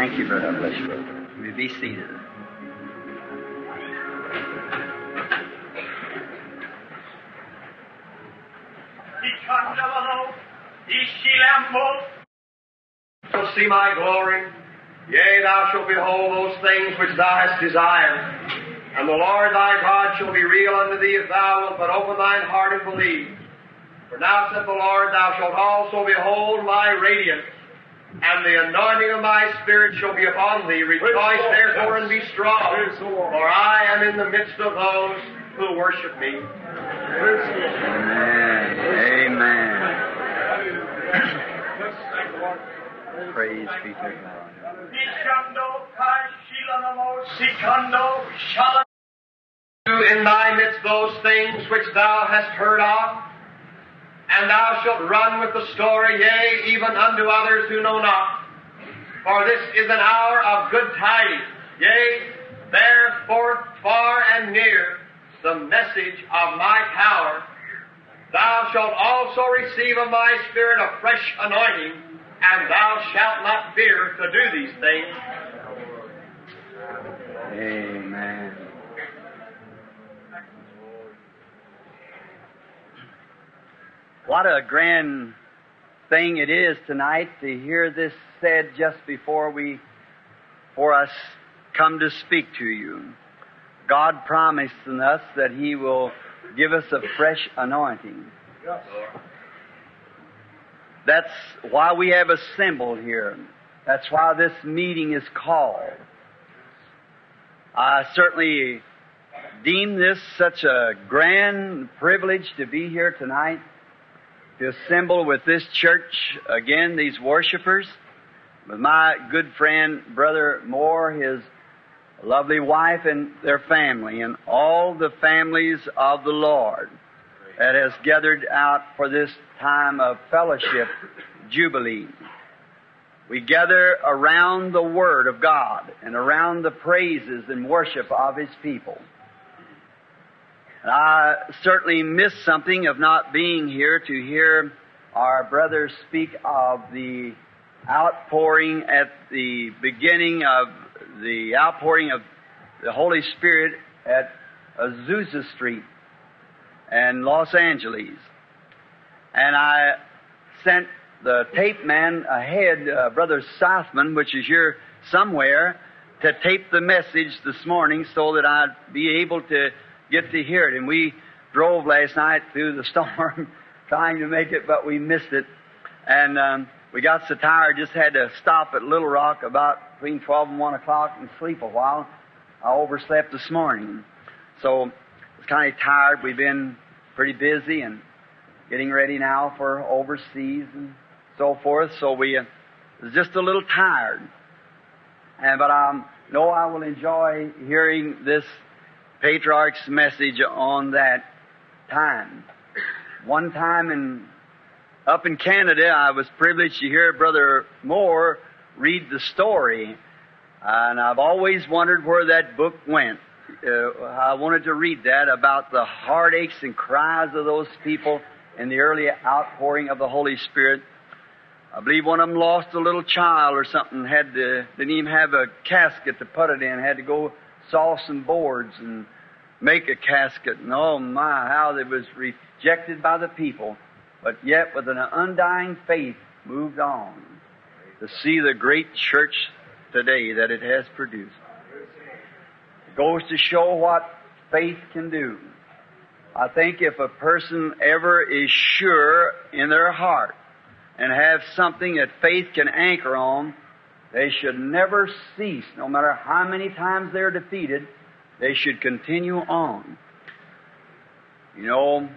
Thank you, brother. God bless you, brother. You may be seated. shall see my glory. Yea, thou shalt behold those things which thou hast desired. And the Lord thy God shall be real unto thee if thou wilt but open thine heart and believe. For now saith the Lord, thou shalt also behold my radiance, and the anointing of my spirit shall be upon thee. Rejoice therefore and be strong, for I am in the midst of those who worship me. Amen. Amen. Praise be to God. Do in thy midst those things which thou hast heard of, and thou shalt run with the story, yea, even unto others who know not. For this is an hour of good tidings, yea, therefore far and near the message of my power. Thou shalt also receive of my spirit a fresh anointing, and thou shalt not fear to do these things. Amen. What a grand thing it is tonight to hear this said just before we, for us, come to speak to you. God promising us that He will give us a fresh anointing. That's why we have assembled here. That's why this meeting is called. I certainly deem this such a grand privilege to be here tonight, to assemble with this church again, these worshipers, with my good friend, Brother Moore, his lovely wife, and their family, and all the families of the Lord that has gathered out for this time of fellowship, Jubilee. We gather around the Word of God and around the praises and worship of His people. I certainly missed something of not being here to hear our brothers speak of the outpouring at the beginning of the outpouring of the Holy Spirit at Azusa Street and Los Angeles. And I sent the tape man ahead, uh, Brother Sothmann, which is here somewhere, to tape the message this morning so that I'd be able to get to hear it. And we drove last night through the storm trying to make it, but we missed it. And um, we got so tired, just had to stop at Little Rock about between 12 and 1 o'clock and sleep a while. I overslept this morning. So I was kind of tired. We've been pretty busy and getting ready now for overseas and so forth. So we uh, was just a little tired. And but I um, know I will enjoy hearing this patriarch's message on that time. One time in up in Canada, I was privileged to hear Brother Moore read the story, and I've always wondered where that book went. Uh, I wanted to read that about the heartaches and cries of those people in the early outpouring of the Holy Spirit. I believe one of them lost a little child or something, had to, didn't even have a casket to put it in, had to go saw some boards and make a casket. And oh my, how it was rejected by the people, but yet with an undying faith moved on to see the great church today that it has produced. It goes to show what faith can do. I think if a person ever is sure in their heart and have something that faith can anchor on, they should never cease, no matter how many times they're defeated, they should continue on. You know,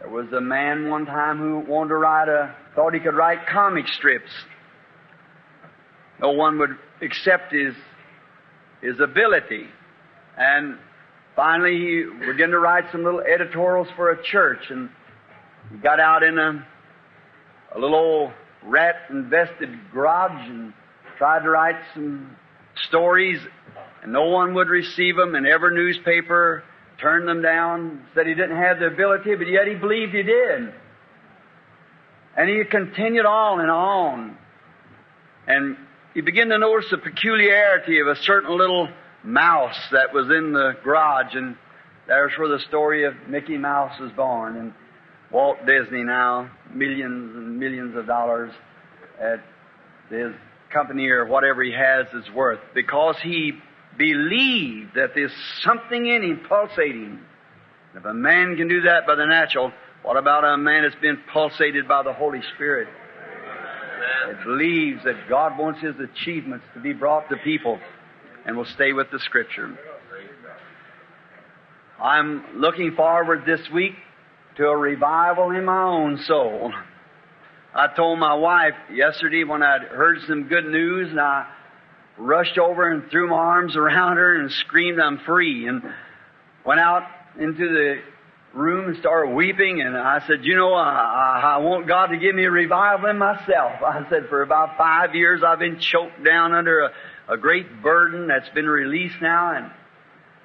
there was a man one time who wanted to write a, thought he could write comic strips. No one would accept his, his ability. And finally he began to write some little editorials for a church and he got out in a, a little old rat infested garage and tried to write some stories and no one would receive them and every newspaper turned them down, said he didn't have the ability, but yet he believed he did. And he continued on and on. And you begin to notice the peculiarity of a certain little mouse that was in the garage, and there's where the story of Mickey Mouse was born. And Walt Disney now, millions and millions of dollars at his company or whatever he has is worth because he believed that there's something in him pulsating. If a man can do that by the natural, what about a man that's been pulsated by the Holy Spirit? It believes that God wants his achievements to be brought to people and will stay with the Scripture. I'm looking forward this week to a revival in my own soul. I told my wife yesterday when I'd heard some good news and I rushed over and threw my arms around her and screamed, I'm free, and went out into the room and started weeping. And I said, You know, I, I, I want God to give me a revival in myself. I said, For about five years I've been choked down under a, a great burden that's been released now. And,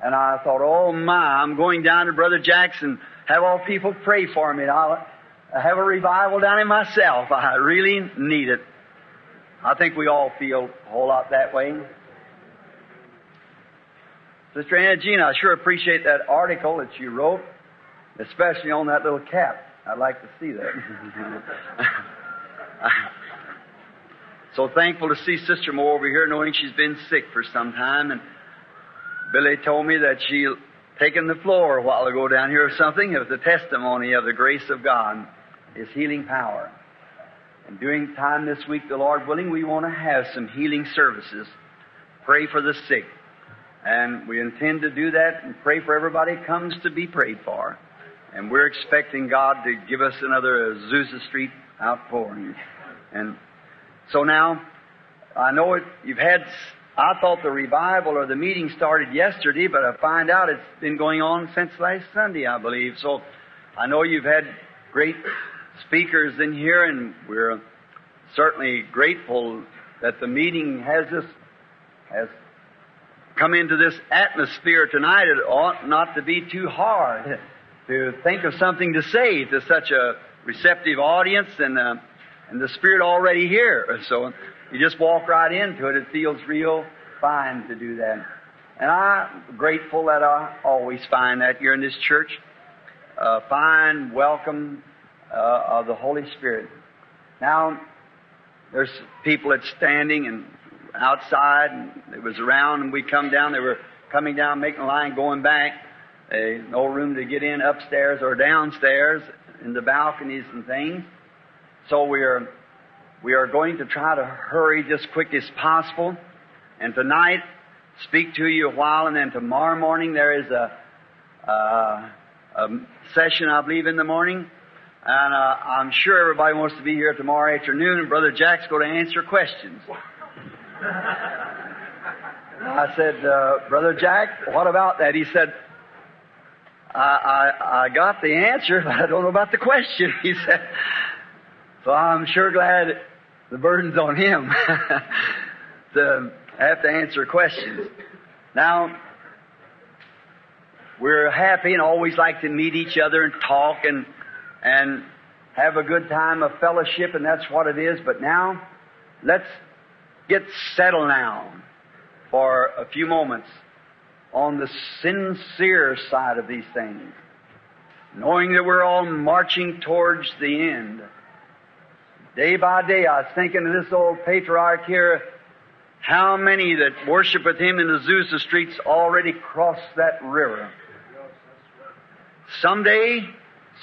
and I thought, Oh my, I'm going down to Brother Jackson, have all people pray for me. And I'll have a revival down in myself. I really need it. I think we all feel a whole lot that way. Sister Anna Jean, I sure appreciate that article that you wrote, especially on that little cap. I'd like to see that. so thankful to see Sister Moore over here, knowing she's been sick for some time. And Billy told me that she taken the floor a while ago down here or something. It was a testimony of the grace of God, His healing power. And during time this week, the Lord willing, we want to have some healing services. Pray for the sick. And we intend to do that and pray for everybody comes to be prayed for. And we're expecting God to give us another Azusa Street outpouring. And so now, I know it, you've had, I thought the revival or the meeting started yesterday, but I find out it's been going on since last Sunday, I believe. So I know you've had great speakers in here, and we're certainly grateful that the meeting has this, has come into this atmosphere tonight. It ought not to be too hard to think of something to say to such a receptive audience and, uh, and the Spirit already here. So you just walk right into it. It feels real fine to do that. And I'm grateful that I always find that here in this church. Uh, fine, welcome, uh, of the Holy Spirit. Now, there's people that's standing and outside, and it was around, and we come down. They were coming down, making a line, going back. Uh, no room to get in upstairs or downstairs in the balconies and things. So we are we are going to try to hurry just quick as possible. And tonight, speak to you a while, and then tomorrow morning there is a, uh, a session, I believe, in the morning and uh, I'm sure everybody wants to be here tomorrow afternoon, and Brother Jack's going to answer questions. I said, uh, Brother Jack, what about that? He said, I, I, I got the answer, but I don't know about the question. He said, so I'm sure glad the burden's on him to have to answer questions. Now, we're happy and always like to meet each other and talk and and have a good time of fellowship, and that's what it is. But now, let's get settled now for a few moments on the sincere side of these things, knowing that we're all marching towards the end. Day by day, I was thinking of this old patriarch here, how many that worship with him in the Azusa streets already crossed that river. Someday,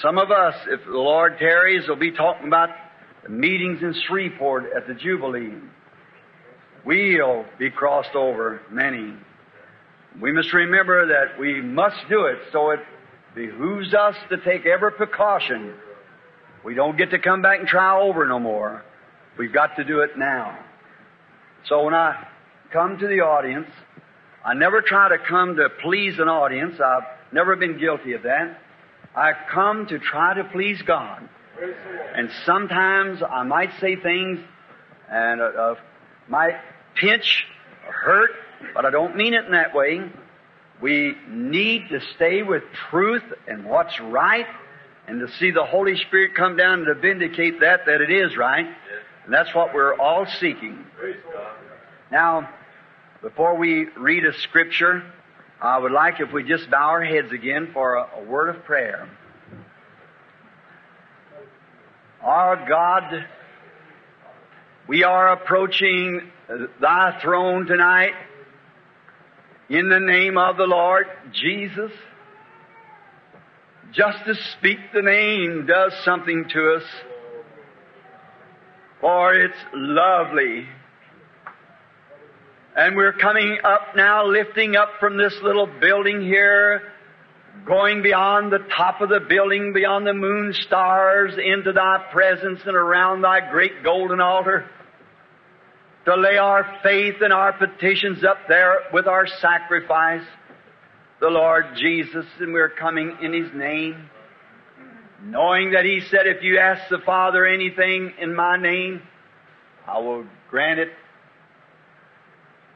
some of us, if the Lord tarries, will be talking about the meetings in Shreveport at the Jubilee. We'll be crossed over, many. We must remember that we must do it, so it behooves us to take every precaution. We don't get to come back and try over no more. We've got to do it now. So when I come to the audience, I never try to come to please an audience. I've never been guilty of that. I come to try to please God. And sometimes I might say things and uh, uh, might pinch or hurt, but I don't mean it in that way. We need to stay with truth and what's right and to see the Holy Spirit come down to vindicate that, that it is right. And that's what we're all seeking. Now, before we read a scripture, I would like if we just bow our heads again for a, a word of prayer. Our God, we are approaching thy throne tonight in the name of the Lord Jesus. Just to speak the name does something to us, for it's lovely. And we're coming up now, lifting up from this little building here, going beyond the top of the building, beyond the moon stars, into thy presence and around thy great golden altar, to lay our faith and our petitions up there with our sacrifice, the Lord Jesus, and we're coming in His name, knowing that He said, if you ask the Father anything in my name, I will grant it.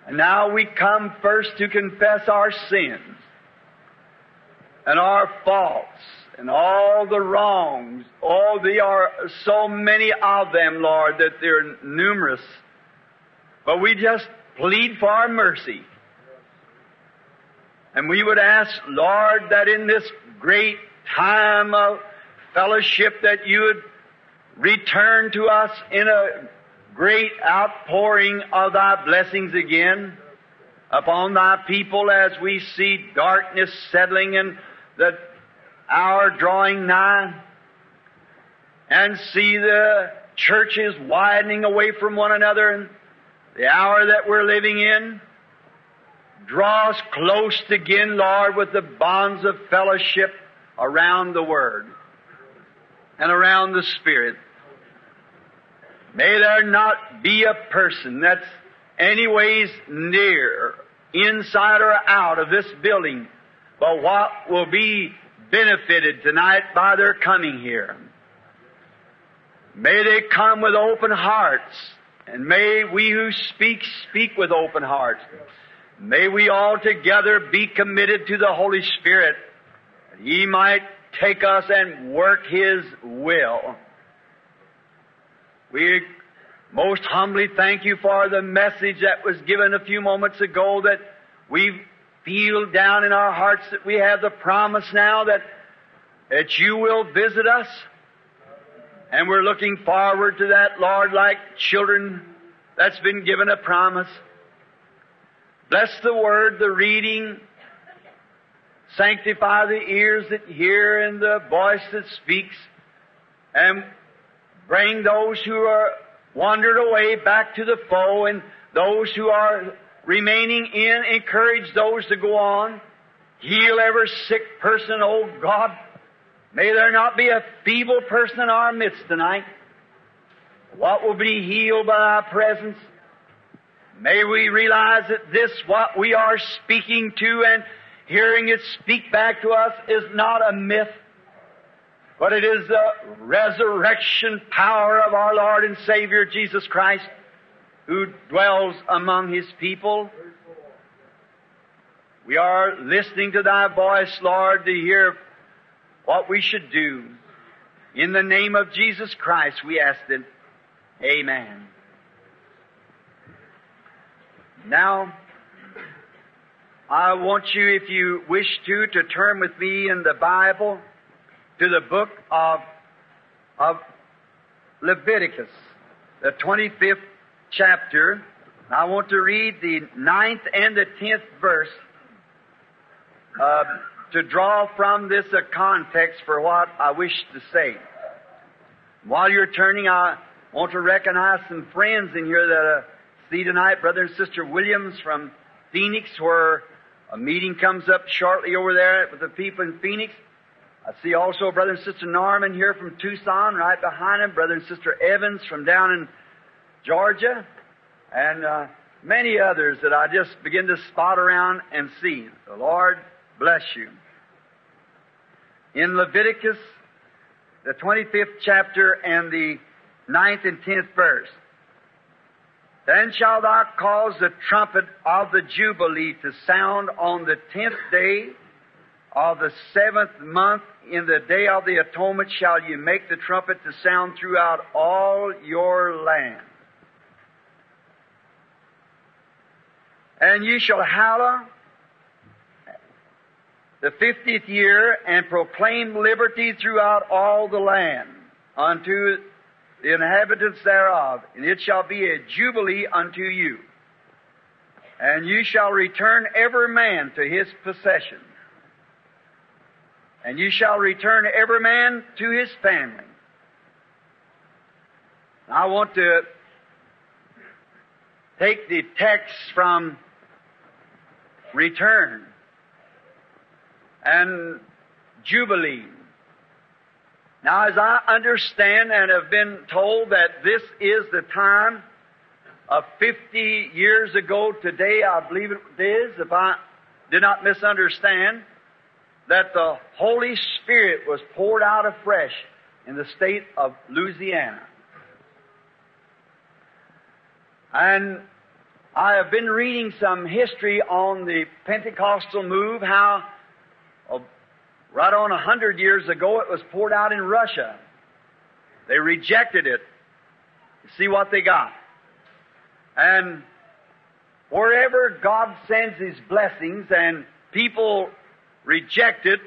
And now we come first to confess our sins and our faults and all the wrongs. Oh, there are so many of them, Lord, that they're numerous. But we just plead for our mercy. And we would ask, Lord, that in this great time of fellowship that you would return to us in a great outpouring of thy blessings again upon thy people as we see darkness settling and the hour drawing nigh and see the churches widening away from one another and the hour that we're living in. Draw us close again, Lord, with the bonds of fellowship around the Word and around the Spirit. May there not be a person that's anyways near, inside or out of this building, but what will be benefited tonight by their coming here. May they come with open hearts, and may we who speak, speak with open hearts. May we all together be committed to the Holy Spirit, that He might take us and work His will. We most humbly thank you for the message that was given a few moments ago that we feel down in our hearts that we have the promise now that, that you will visit us. And we're looking forward to that, Lord, like children that's been given a promise. Bless the word, the reading. Sanctify the ears that hear and the voice that speaks. And bring those who are wandered away back to the foe and those who are remaining in, encourage those to go on. Heal every sick person, oh God. May there not be a feeble person in our midst tonight. What will be healed by our presence? May we realize that this, what we are speaking to and hearing it speak back to us, is not a myth, but it is the resurrection power of our Lord and Savior Jesus Christ who dwells among His people. We are listening to Thy voice, Lord, to hear what we should do. In the name of Jesus Christ, we ask it. Amen. Now, I want you, if you wish to, to turn with me in the Bible to the book of, of Leviticus, the 25th chapter. I want to read the ninth and the tenth verse uh, to draw from this a context for what I wish to say. While you're turning, I want to recognize some friends in here that uh, see tonight, Brother and Sister Williams from Phoenix, where a meeting comes up shortly over there with the people in Phoenix. I see also Brother and Sister Norman here from Tucson, right behind him. Brother and Sister Evans from down in Georgia, and uh, many others that I just begin to spot around and see. The Lord bless you. In Leviticus, the 25th chapter and the 9th and 10th verse. Then shalt thou cause the trumpet of the Jubilee to sound on the tenth day of the seventh month. In the day of the atonement shall you make the trumpet to sound throughout all your land. And you shall hallow the fiftieth year and proclaim liberty throughout all the land unto the inhabitants thereof, and it shall be a jubilee unto you. And you shall return every man to his possession. And you shall return every man to his family. I want to take the text from return and jubilee. Now, as I understand and have been told that this is the time of 50 years ago today, I believe it is, if I did not misunderstand, that the Holy Spirit was poured out afresh in the state of Louisiana. And I have been reading some history on the Pentecostal move, how uh, right on a hundred years ago it was poured out in Russia. They rejected it. See what they got. And wherever God sends His blessings and people reject it,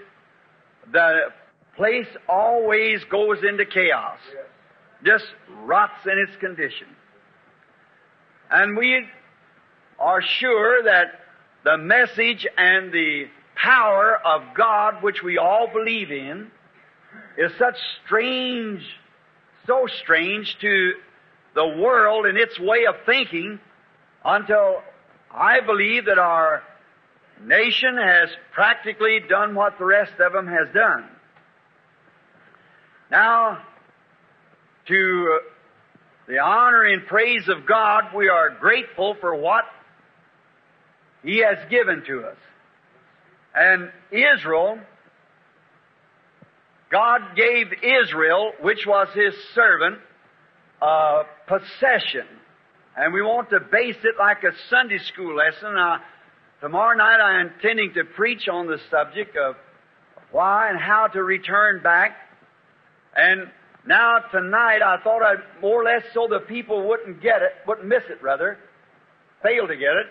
the place always goes into chaos. Just rots in its condition. And we are sure that the message and the power of God, which we all believe in, is such strange, so strange to the world and its way of thinking until I believe that our nation has practically done what the rest of them has done. Now, to uh, the honor and praise of God, we are grateful for what He has given to us. And Israel, God gave Israel, which was His servant, a possession. And we want to base it like a Sunday school lesson. Tomorrow night I'm intending to preach on the subject of why and how to return back. And now tonight I thought I'd more or less so the people wouldn't get it, wouldn't miss it rather, fail to get it.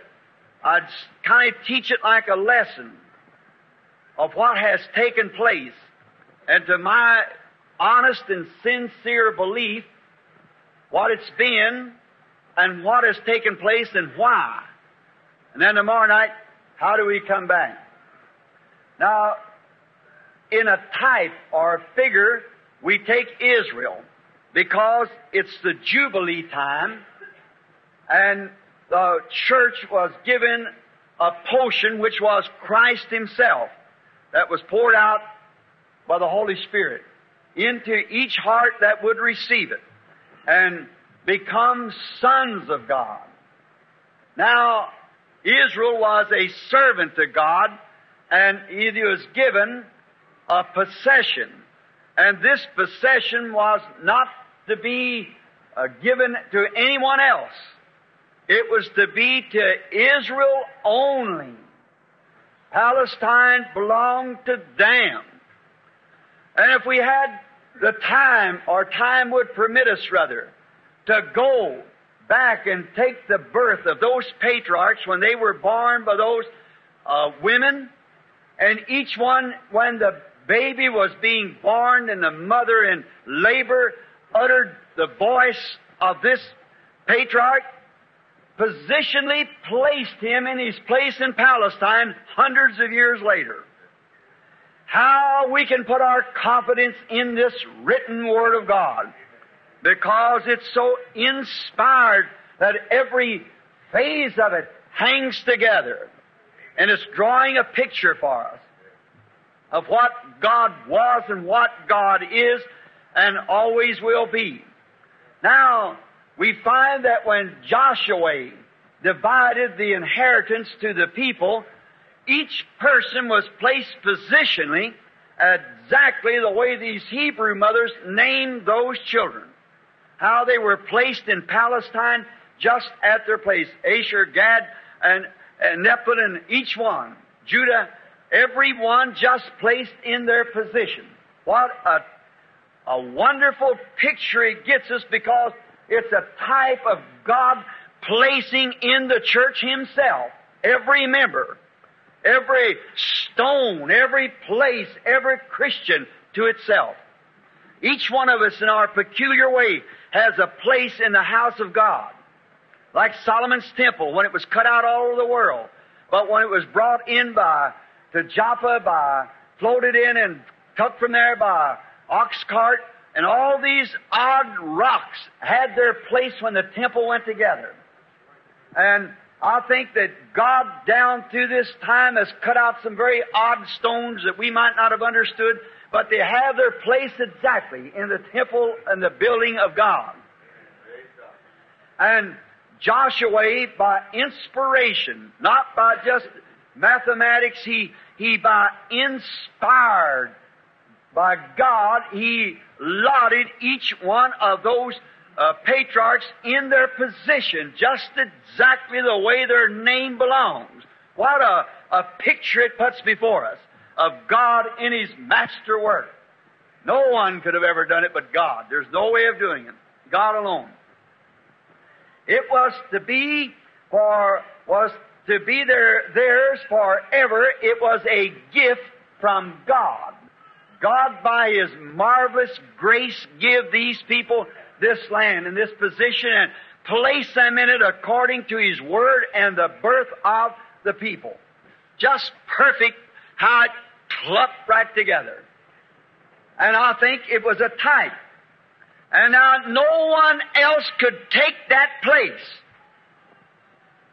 I'd kind of teach it like a lesson of what has taken place. And to my honest and sincere belief, what it's been and what has taken place and why. And then tomorrow night, how do we come back? Now, in a type or figure, we take Israel because it's the Jubilee time and the church was given a potion which was Christ Himself that was poured out by the Holy Spirit into each heart that would receive it and become sons of God. Now, Israel was a servant to God and he was given a possession. And this possession was not to be uh, given to anyone else. It was to be to Israel only. Palestine belonged to them. And if we had the time, or time would permit us rather, to go back and take the birth of those patriarchs when they were born by those uh, women, and each one, when the baby was being born and the mother in labor uttered the voice of this patriarch, positionally placed him in his place in Palestine hundreds of years later. How we can put our confidence in this written Word of God because it's so inspired that every phase of it hangs together and it's drawing a picture for us of what God was and what God is and always will be. Now, we find that when Joshua divided the inheritance to the people, each person was placed positionally exactly the way these Hebrew mothers named those children. How they were placed in Palestine just at their place. Asher, Gad, and, and Nephilim, each one. Judah, every one just placed in their position. What a, a wonderful picture it gets us because it's a type of God placing in the church Himself every member, every stone, every place, every Christian to itself. Each one of us in our peculiar way has a place in the house of God. Like Solomon's temple when it was cut out all over the world. But when it was brought in by, to Joppa by, floated in and took from there by ox cart, and all these odd rocks had their place when the temple went together. And I think that God down through this time has cut out some very odd stones that we might not have understood, but they have their place exactly in the temple and the building of God. And Joshua, by inspiration, not by just mathematics, he, he by inspired by God, he lotted each one of those uh, patriarchs in their position, just exactly the way their name belongs. What a, a picture it puts before us of God in His master work. No one could have ever done it but God. There's no way of doing it. God alone. It was to be for, was to be their, theirs forever. It was a gift from God. God, by His marvelous grace, give these people this land and this position and place them in it according to His Word and the birth of the people. Just perfect how it clumped right together. And I think it was a type. And now no one else could take that place.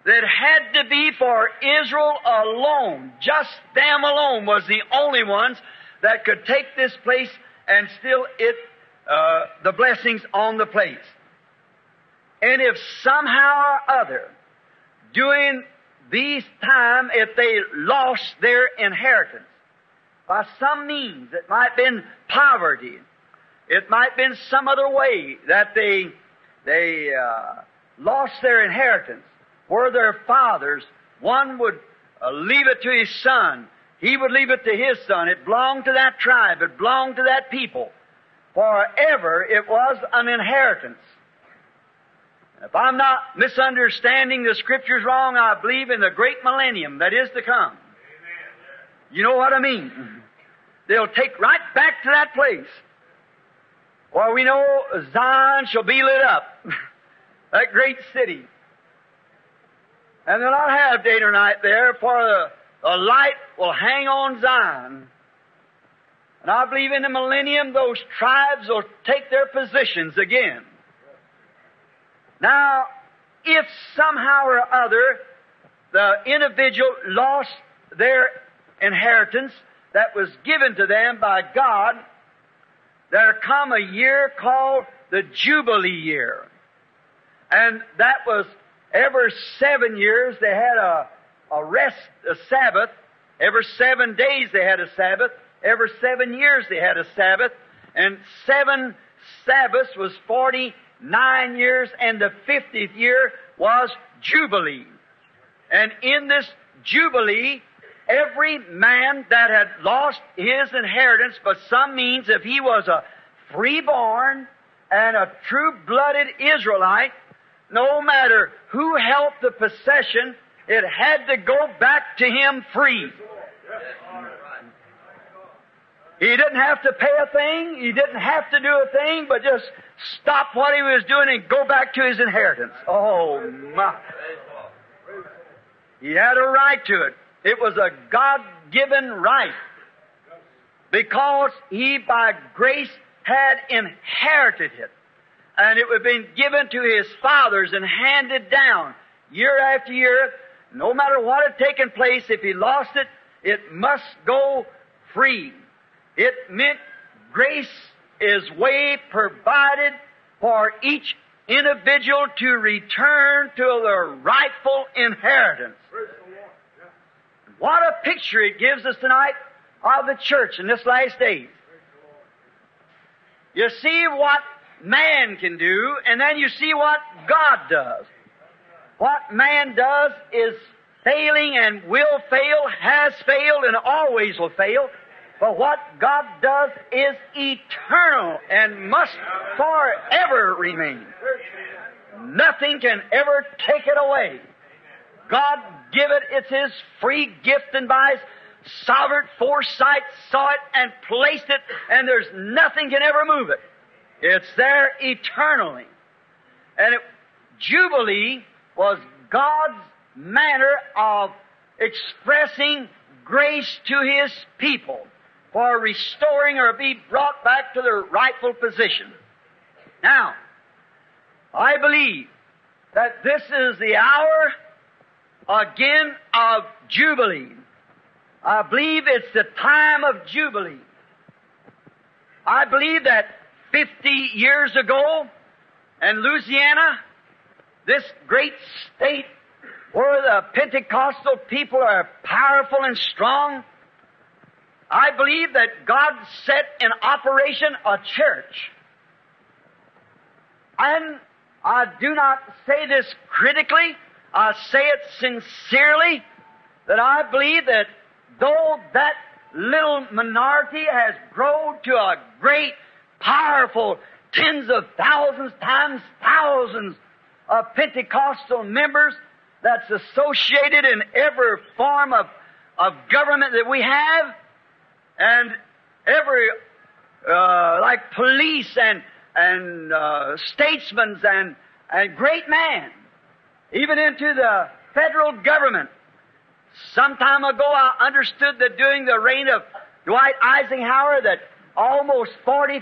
That had to be for Israel alone. Just them alone was the only ones that could take this place and still it uh, the blessings on the place. And if somehow or other, during these time, if they lost their inheritance, by some means, it might have been poverty, it might have been some other way that they, they uh, lost their inheritance, were their fathers, one would uh, leave it to his son, he would leave it to his son. It belonged to that tribe, it belonged to that people. Forever it was an inheritance. If I'm not misunderstanding the scriptures wrong, I believe in the great millennium that is to come. You know what I mean? They'll take right back to that place. For we know Zion shall be lit up. that great city. And they'll not have day or night there, for the, the light will hang on Zion. And I believe in the millennium those tribes will take their positions again. Now, if somehow or other the individual lost their inheritance that was given to them by God, there come a year called the Jubilee year. And that was every seven years they had a, a rest, a Sabbath. Every seven days they had a Sabbath. Every seven years they had a Sabbath, and seven Sabbaths was 49 years, and the 50th year was Jubilee. And in this Jubilee, every man that had lost his inheritance by some means, if he was a freeborn and a true-blooded Israelite, no matter who held the possession, it had to go back to him free. He didn't have to pay a thing. He didn't have to do a thing, but just stop what he was doing and go back to his inheritance. Oh my. He had a right to it. It was a God-given right. Because he by grace had inherited it. And it had been given to his fathers and handed down year after year. No matter what had taken place, if he lost it, it must go free. It meant grace is way provided for each individual to return to their rightful inheritance. What a picture it gives us tonight of the church in this last days. You see what man can do, and then you see what God does. What man does is failing and will fail, has failed, and always will fail. But what God does is eternal and must forever remain. Nothing can ever take it away. God give it. It's His free gift and by His sovereign foresight saw it and placed it and there's nothing can ever move it. It's there eternally. And it, Jubilee was God's manner of expressing grace to His people for restoring or be brought back to their rightful position. Now, I believe that this is the hour again of Jubilee. I believe it's the time of Jubilee. I believe that 50 years ago in Louisiana, this great state where the Pentecostal people are powerful and strong, I believe that God set in operation a church. And I do not say this critically, I say it sincerely, that I believe that though that little minority has grown to a great, powerful, tens of thousands times thousands of Pentecostal members that's associated in every form of, of government that we have, and every, uh, like police and, and uh, statesmen and, and great man, even into the federal government. Some time ago, I understood that during the reign of Dwight Eisenhower, that almost 40%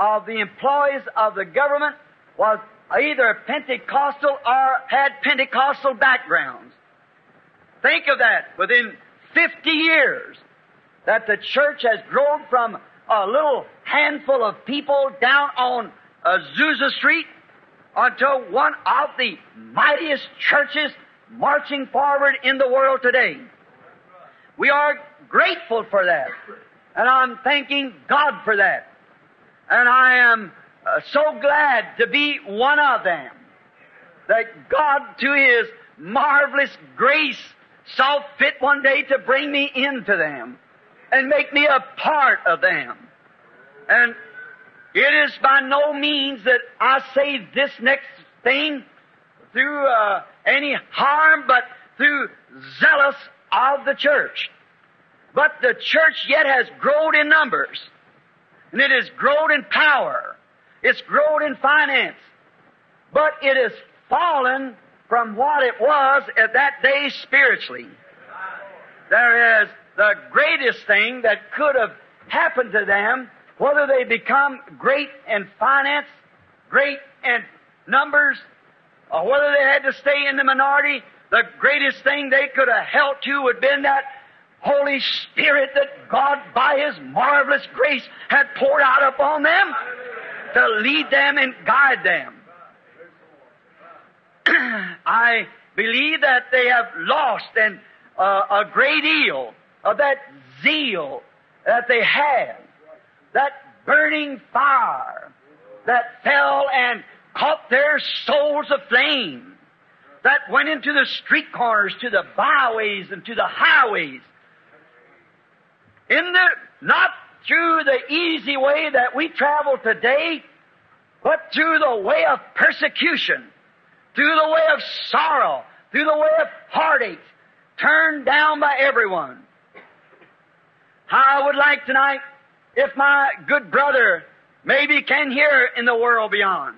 of the employees of the government was either Pentecostal or had Pentecostal backgrounds. Think of that. Within 50 years, that the church has grown from a little handful of people down on Azusa Street until one of the mightiest churches marching forward in the world today. We are grateful for that. And I'm thanking God for that. And I am uh, so glad to be one of them. That God, to His marvelous grace, saw fit one day to bring me into them and make me a part of them. And it is by no means that I say this next thing through uh, any harm, but through zealous of the church. But the church yet has grown in numbers, and it has grown in power, it's grown in finance, but it has fallen from what it was at that day spiritually. There is the greatest thing that could have happened to them, whether they become great in finance, great in numbers, or whether they had to stay in the minority, the greatest thing they could have helped you would have been that Holy Spirit that God, by His marvelous grace, had poured out upon them to lead them and guide them. I believe that they have lost uh, a great deal of that zeal that they had, that burning fire that fell and caught their souls aflame, that went into the street corners, to the byways, and to the highways. In the, not through the easy way that we travel today, but through the way of persecution, through the way of sorrow, through the way of heartache, turned down by everyone. How I would like tonight if my good brother maybe can hear in the world beyond.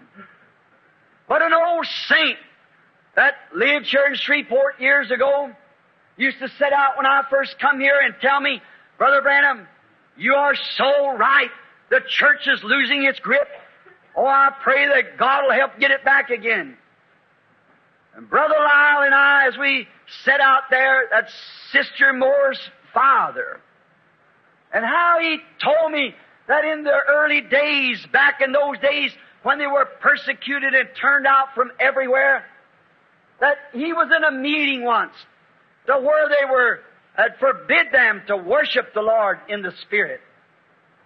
But an old saint that lived here in Shreveport years ago used to sit out when I first come here and tell me, Brother Branham, you are so right. The church is losing its grip. Oh, I pray that God will help get it back again. And Brother Lyle and I, as we set out there, that's Sister Moore's father, and how he told me that in the early days, back in those days when they were persecuted and turned out from everywhere, that he was in a meeting once to where they were had forbid them to worship the Lord in the Spirit.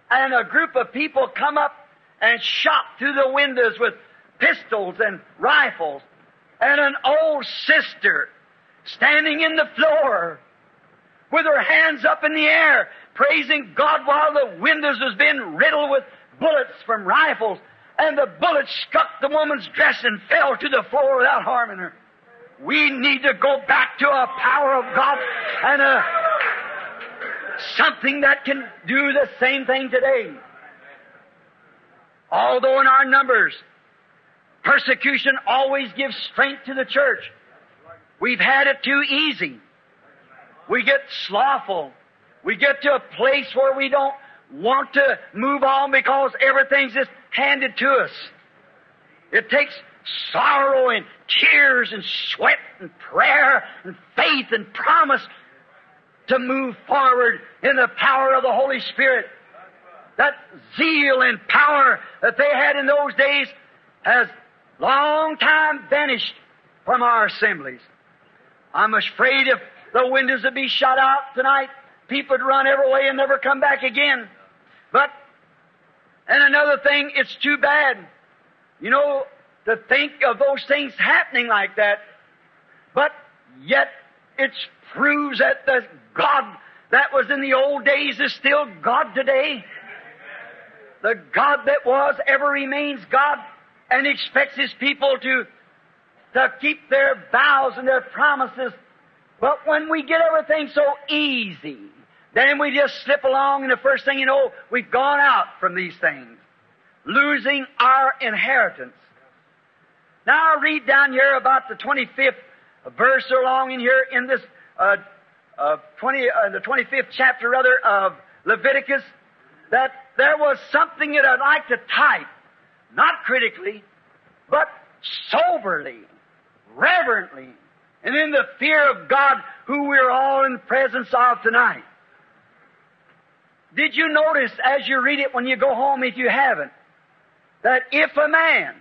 And a group of people come up and shot through the windows with pistols and rifles. And an old sister standing in the floor with her hands up in the air, praising God while the windows was being riddled with bullets from rifles. And the bullet struck the woman's dress and fell to the floor without harming her. We need to go back to a power of God and a something that can do the same thing today. Although in our numbers, persecution always gives strength to the church. We've had it too easy. We get slothful. We get to a place where we don't want to move on because everything's just handed to us. It takes sorrow and tears and sweat and prayer and faith and promise to move forward in the power of the Holy Spirit. That zeal and power that they had in those days has long time vanished from our assemblies. I'm afraid if the windows would be shut out tonight, people would run every way and never come back again. But, and another thing, it's too bad. You know, to think of those things happening like that. But yet, it proves that the God that was in the old days is still God today. The God that was ever remains God and expects His people to, to keep their vows and their promises. But when we get everything so easy, then we just slip along and the first thing you know, we've gone out from these things, losing our inheritance. Now I read down here about the 25th verse along in here in this uh, uh, 20, uh, the 25th chapter rather of Leviticus that there was something that I'd like to type, not critically, but soberly, reverently, and in the fear of God who we're all in the presence of tonight. Did you notice as you read it when you go home, if you haven't, that if a man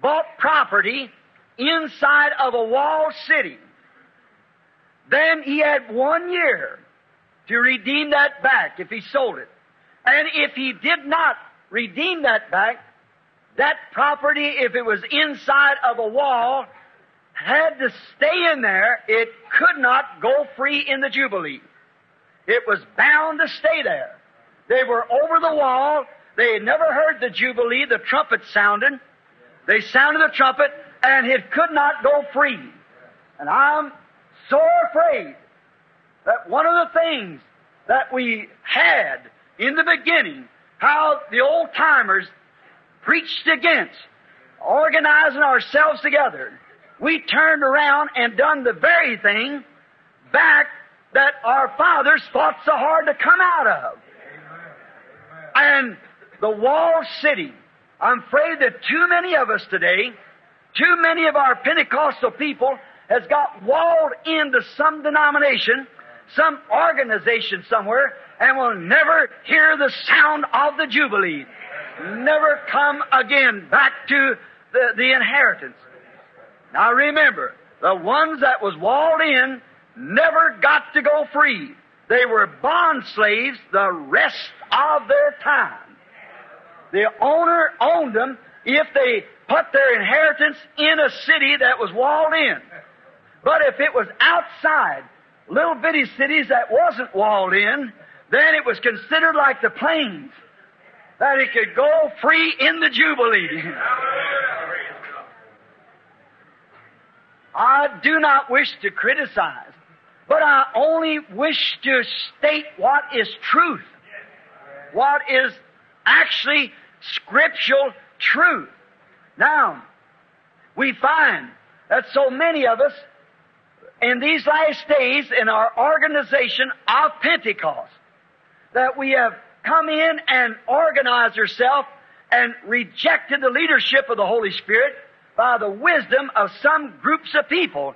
bought property inside of a walled city, then he had one year to redeem that back if he sold it. And if he did not redeem that back, that property, if it was inside of a wall, had to stay in there. It could not go free in the Jubilee. It was bound to stay there. They were over the wall. They had never heard the Jubilee, the trumpet sounding. They sounded the trumpet, and it could not go free. And I'm so afraid that one of the things that we had in the beginning, how the old timers preached against organizing ourselves together, we turned around and done the very thing back that our fathers fought so hard to come out of. And the walled city, I'm afraid that too many of us today, too many of our Pentecostal people has got walled into some denomination, some organization somewhere, and will never hear the sound of the Jubilee. Never come again back to the, the inheritance. Now remember, the ones that was walled in never got to go free. They were bond slaves the rest of their time. The owner owned them if they put their inheritance in a city that was walled in. But if it was outside, little bitty cities that wasn't walled in, then it was considered like the plains, that it could go free in the Jubilee. I do not wish to criticize, but I only wish to state what is truth, what is actually scriptural truth. Now, we find that so many of us in these last days in our organization of Pentecost that we have come in and organized ourselves and rejected the leadership of the Holy Spirit by the wisdom of some groups of people.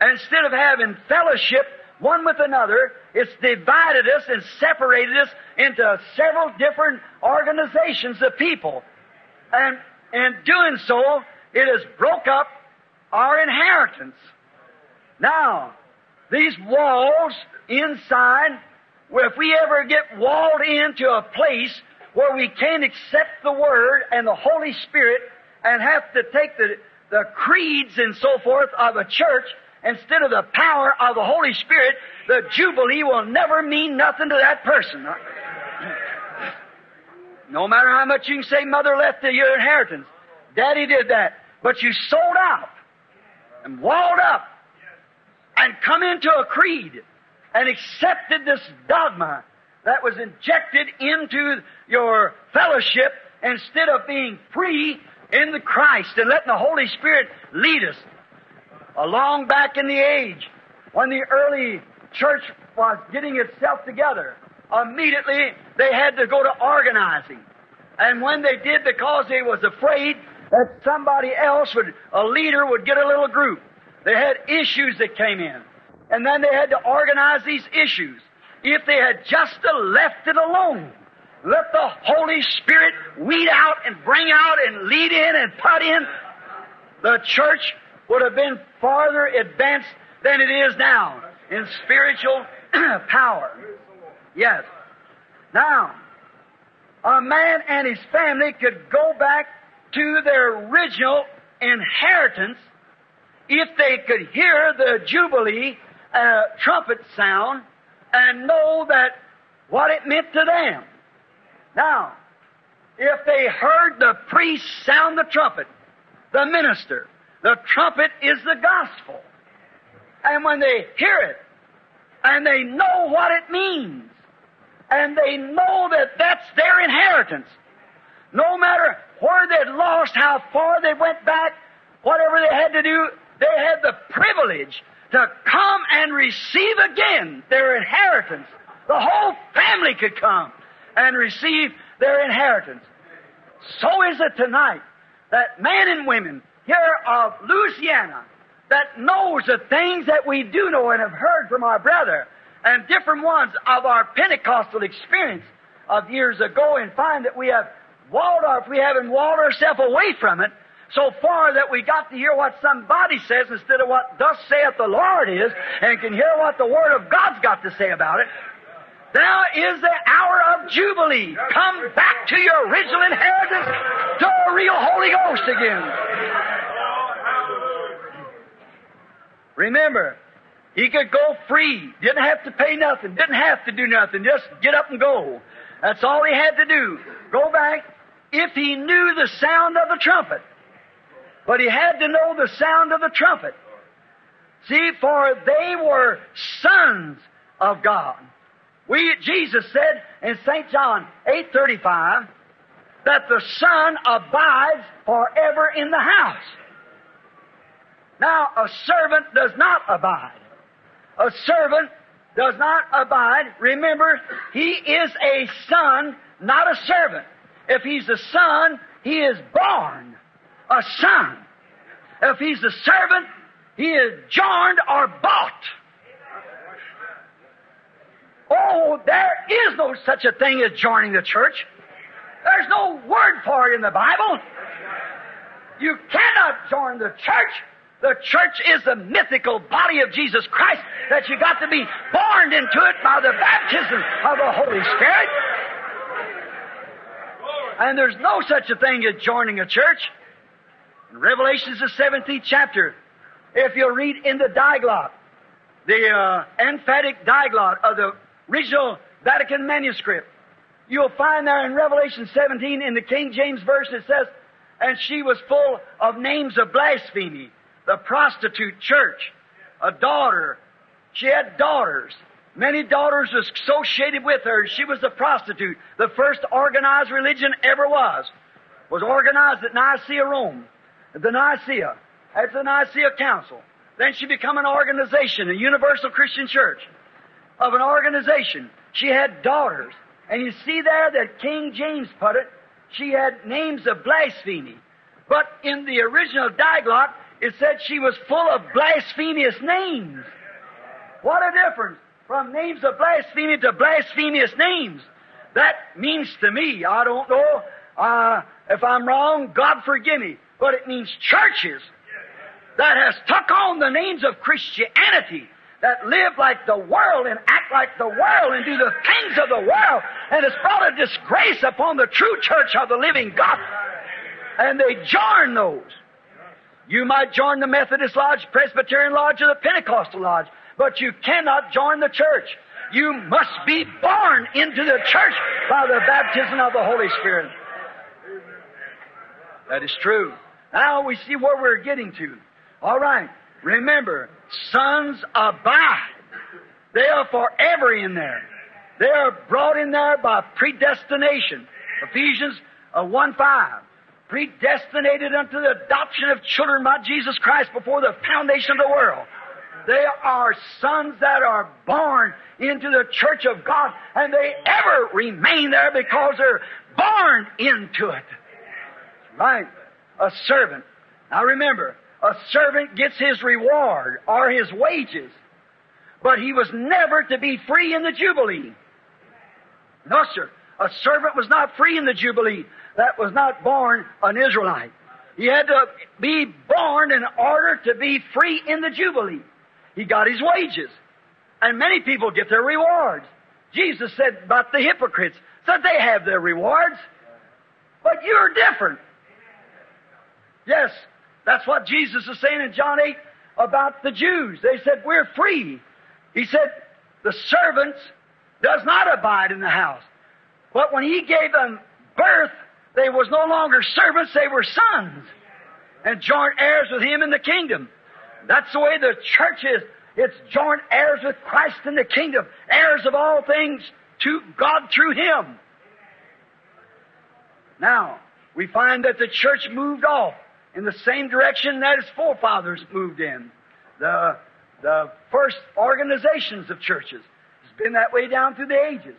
And instead of having fellowship one with another, it's divided us and separated us into several different organizations of people. And in doing so, it has broke up our inheritance. Now, these walls inside, where if we ever get walled into a place where we can't accept the Word and the Holy Spirit and have to take the, the creeds and so forth of a church instead of the power of the Holy Spirit, the Jubilee will never mean nothing to that person. No matter how much you can say mother left your inheritance. Daddy did that. But you sold out. and walled up and come into a creed and accepted this dogma that was injected into your fellowship instead of being free in the Christ and letting the Holy Spirit lead us. Along back in the age when the early church was getting itself together, immediately they had to go to organizing. And when they did, because they was afraid that somebody else would, a leader would get a little group. They had issues that came in. And then they had to organize these issues. If they had just left it alone, let the Holy Spirit weed out and bring out and lead in and put in, the church would have been farther advanced than it is now in spiritual power. Yes. Now, a man and his family could go back to their original inheritance if they could hear the Jubilee uh, trumpet sound and know that what it meant to them. Now, if they heard the priest sound the trumpet, the minister, the trumpet is the gospel. And when they hear it, and they know what it means, and they know that that's their inheritance, no matter where they'd lost, how far they went back, whatever they had to do, they had the privilege to come and receive again their inheritance. The whole family could come and receive their inheritance. So is it tonight that men and women here of Louisiana that knows the things that we do know and have heard from our brother and different ones of our Pentecostal experience of years ago and find that we have walled off, we haven't walled ourselves away from it so far that we got to hear what somebody says instead of what thus saith the Lord is and can hear what the Word of God's got to say about it. Now is the hour of Jubilee. Come back to your original inheritance, to the real Holy Ghost again. Remember, he could go free. Didn't have to pay nothing. Didn't have to do nothing. Just get up and go. That's all he had to do. Go back if he knew the sound of the trumpet. But he had to know the sound of the trumpet. See, for they were sons of God. We, Jesus said in St. John 8.35 that the Son abides forever in the house. Now, a servant does not abide. A servant does not abide. Remember, he is a son, not a servant. If he's a son, he is born a son. If he's a servant, he is joined or bought. Oh, there is no such a thing as joining the church. There's no word for it in the Bible. You cannot join the church. The church is the mystical body of Jesus Christ that you got to be born into it by the baptism of the Holy Spirit. And there's no such a thing as joining a church. In Revelation's the 17th chapter, if you'll read in the diglot, the uh, emphatic diglot of the original Vatican manuscript, you'll find there in Revelation 17 in the King James verse it says, and she was full of names of blasphemy the prostitute church, a daughter. She had daughters. Many daughters associated with her. She was a prostitute. The first organized religion ever was. Was organized at Nicaea, Rome. The Nicaea. At the Nicaea Council. Then she became an organization, a universal Christian church. Of an organization. She had daughters. And you see there that King James put it, she had names of blasphemy. But in the original diglot, it said she was full of blasphemous names. What a difference from names of blasphemy to blasphemous names. That means to me, I don't know uh, if I'm wrong, God forgive me, but it means churches that has took on the names of Christianity that live like the world and act like the world and do the things of the world and has brought a disgrace upon the true church of the living God. And they join those. You might join the Methodist Lodge, Presbyterian Lodge, or the Pentecostal Lodge, but you cannot join the church. You must be born into the church by the baptism of the Holy Spirit. That is true. Now we see where we're getting to. All right. Remember, sons abide. They are forever in there. They are brought in there by predestination. Ephesians uh, 1 5. Predestinated unto the adoption of children by Jesus Christ before the foundation of the world. They are sons that are born into the church of God and they ever remain there because they're born into it. Right. A servant. Now remember, a servant gets his reward or his wages, but he was never to be free in the Jubilee. No, sir. A servant was not free in the Jubilee. That was not born an Israelite. He had to be born in order to be free in the Jubilee. He got his wages. And many people get their rewards. Jesus said about the hypocrites, said they have their rewards. But you're different. Yes, that's what Jesus is saying in John 8 about the Jews. They said, We're free. He said, The servants does not abide in the house. But when he gave them birth, they was no longer servants, they were sons. And joint heirs with him in the kingdom. That's the way the church is. It's joint heirs with Christ in the kingdom, heirs of all things to God through him. Now, we find that the church moved off in the same direction that his forefathers moved in. The, the first organizations of churches. It's been that way down through the ages.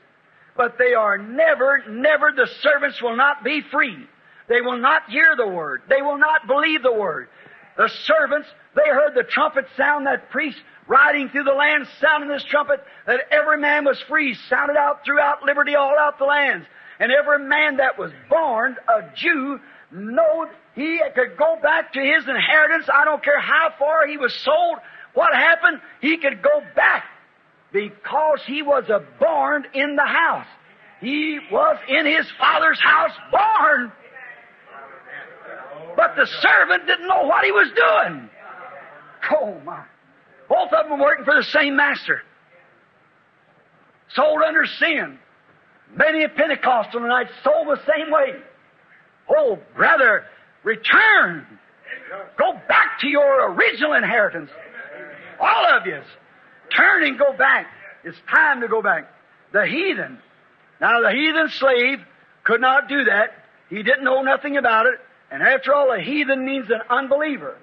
But they are never, never, the servants will not be free. They will not hear the word. They will not believe the word. The servants, they heard the trumpet sound, that priest riding through the land sounding this trumpet, that every man was free, sounded out throughout liberty all out the lands. And every man that was born a Jew knowed he could go back to his inheritance. I don't care how far he was sold. What happened? He could go back because he was a born in the house. He was in his father's house born. But the servant didn't know what he was doing. Oh my. Both of them working for the same master. Sold under sin. Many a Pentecostal tonight sold the same way. Oh, brother, return. Go back to your original inheritance. All of you. Turn and go back. It's time to go back. The heathen. Now, the heathen slave could not do that. He didn't know nothing about it. And after all, a heathen means an unbeliever.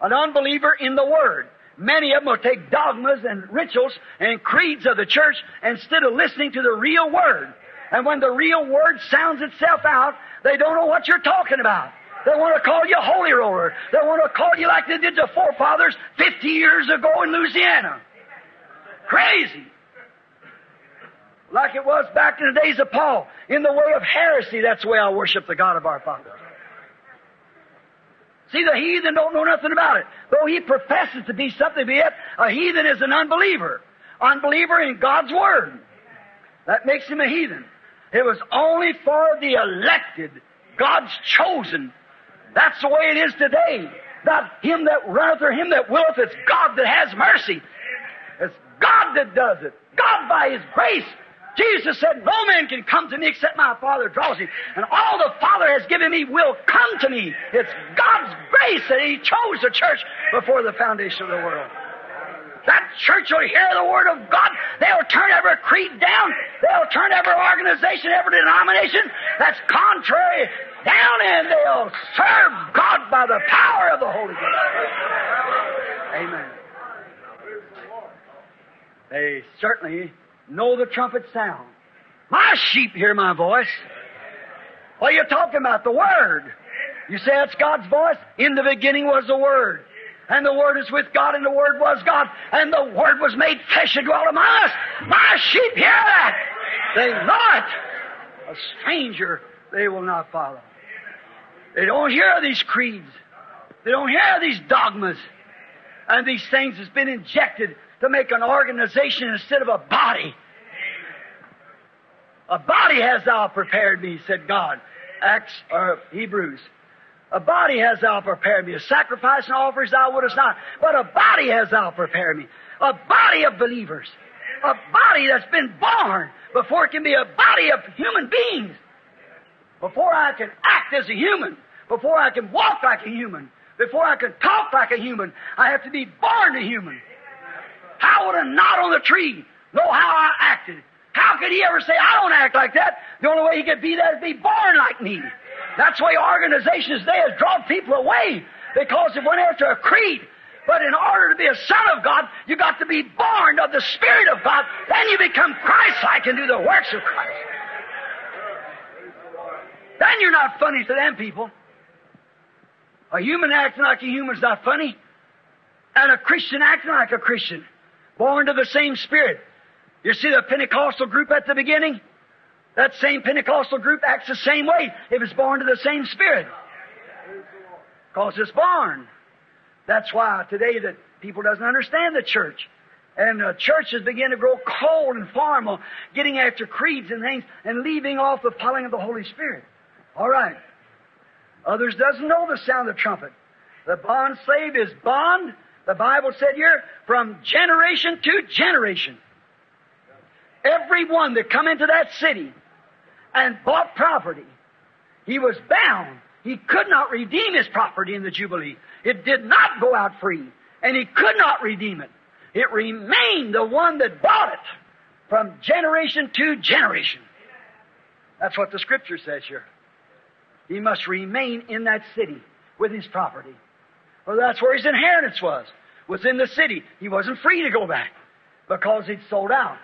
An unbeliever in the Word. Many of them will take dogmas and rituals and creeds of the church instead of listening to the real Word. And when the real Word sounds itself out, they don't know what you're talking about. They want to call you holy roller. They want to call you like they did the forefathers 50 years ago in Louisiana. Crazy. Like it was back in the days of Paul. In the way of heresy, that's the way I worship the God of our fathers. See, the heathen don't know nothing about it. Though he professes to be something, yet a heathen is an unbeliever. Unbeliever in God's Word. That makes him a heathen. It was only for the elected, God's chosen. That's the way it is today. Not him that runneth or him that willeth, it's God that has mercy. It's God that does it. God by His grace. Jesus said, No man can come to me except my Father draws him. And all the Father has given me will come to me. It's God's grace that He chose the church before the foundation of the world. That church will hear the Word of God. They'll turn every creed down. They'll turn every organization, every denomination that's contrary down, and they'll serve God by the power of the Holy Ghost. Amen. They certainly know the trumpet sound. My sheep hear my voice. What are you talking about? The Word. You say that's God's voice? In the beginning was the Word. And the Word is with God, and the Word was God, and the Word was made flesh and dwelt among us. My sheep hear that. They know it. A stranger they will not follow. They don't hear these creeds. They don't hear these dogmas. And these things has been injected to make an organization instead of a body. A body has thou prepared me, said God. Acts or Hebrews. A body has thou prepared me. A sacrifice and offerings thou wouldest not. But a body has thou prepared me. A body of believers. A body that's been born before it can be a body of human beings. Before I can act as a human. Before I can walk like a human. Before I can talk like a human, I have to be born a human. How would a knot on the tree know how I acted? How could he ever say, I don't act like that? The only way he could be that is be born like me. That's why organizations today has drawn people away because they went after a creed. But in order to be a son of God, you got to be born of the Spirit of God. Then you become Christ-like and do the works of Christ. Then you're not funny to them people. A human acting like a human is not funny. And a Christian acting like a Christian. Born to the same Spirit. You see the Pentecostal group at the beginning? That same Pentecostal group acts the same way if it's born to the same Spirit. Because it's born. That's why today that people doesn't understand the church. And uh, churches begin to grow cold and formal, getting after creeds and things, and leaving off the polling of the Holy Spirit. All right. Others doesn't know the sound of the trumpet. The bond slave is bond. The Bible said here, from generation to generation. Every one that come into that city and bought property, he was bound. He could not redeem his property in the Jubilee. It did not go out free, and he could not redeem it. It remained the one that bought it from generation to generation. That's what the scripture says here. He must remain in that city with his property. Well, that's where his inheritance was, was in the city. He wasn't free to go back because he'd sold out.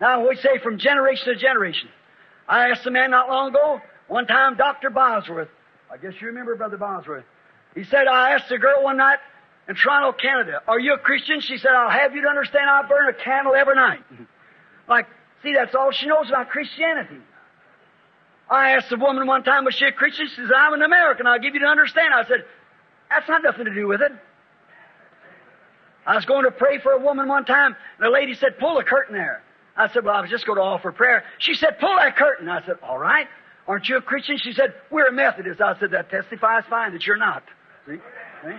Now, we say from generation to generation. I asked a man not long ago, one time, Dr. Bosworth, I guess you remember Brother Bosworth. He said, I asked a girl one night in Toronto, Canada, Are you a Christian? She said, I'll have you to understand I burn a candle every night. like, see, that's all she knows about Christianity. I asked a woman one time, was she a Christian? She said, I'm an American. I'll give you to understand. I said, that's not nothing to do with it. I was going to pray for a woman one time, and the lady said, pull the curtain there. I said, well, I was just going to offer prayer. She said, pull that curtain. I said, all right. Aren't you a Christian? She said, we're a Methodist. I said, that testifies fine that you're not. See? See?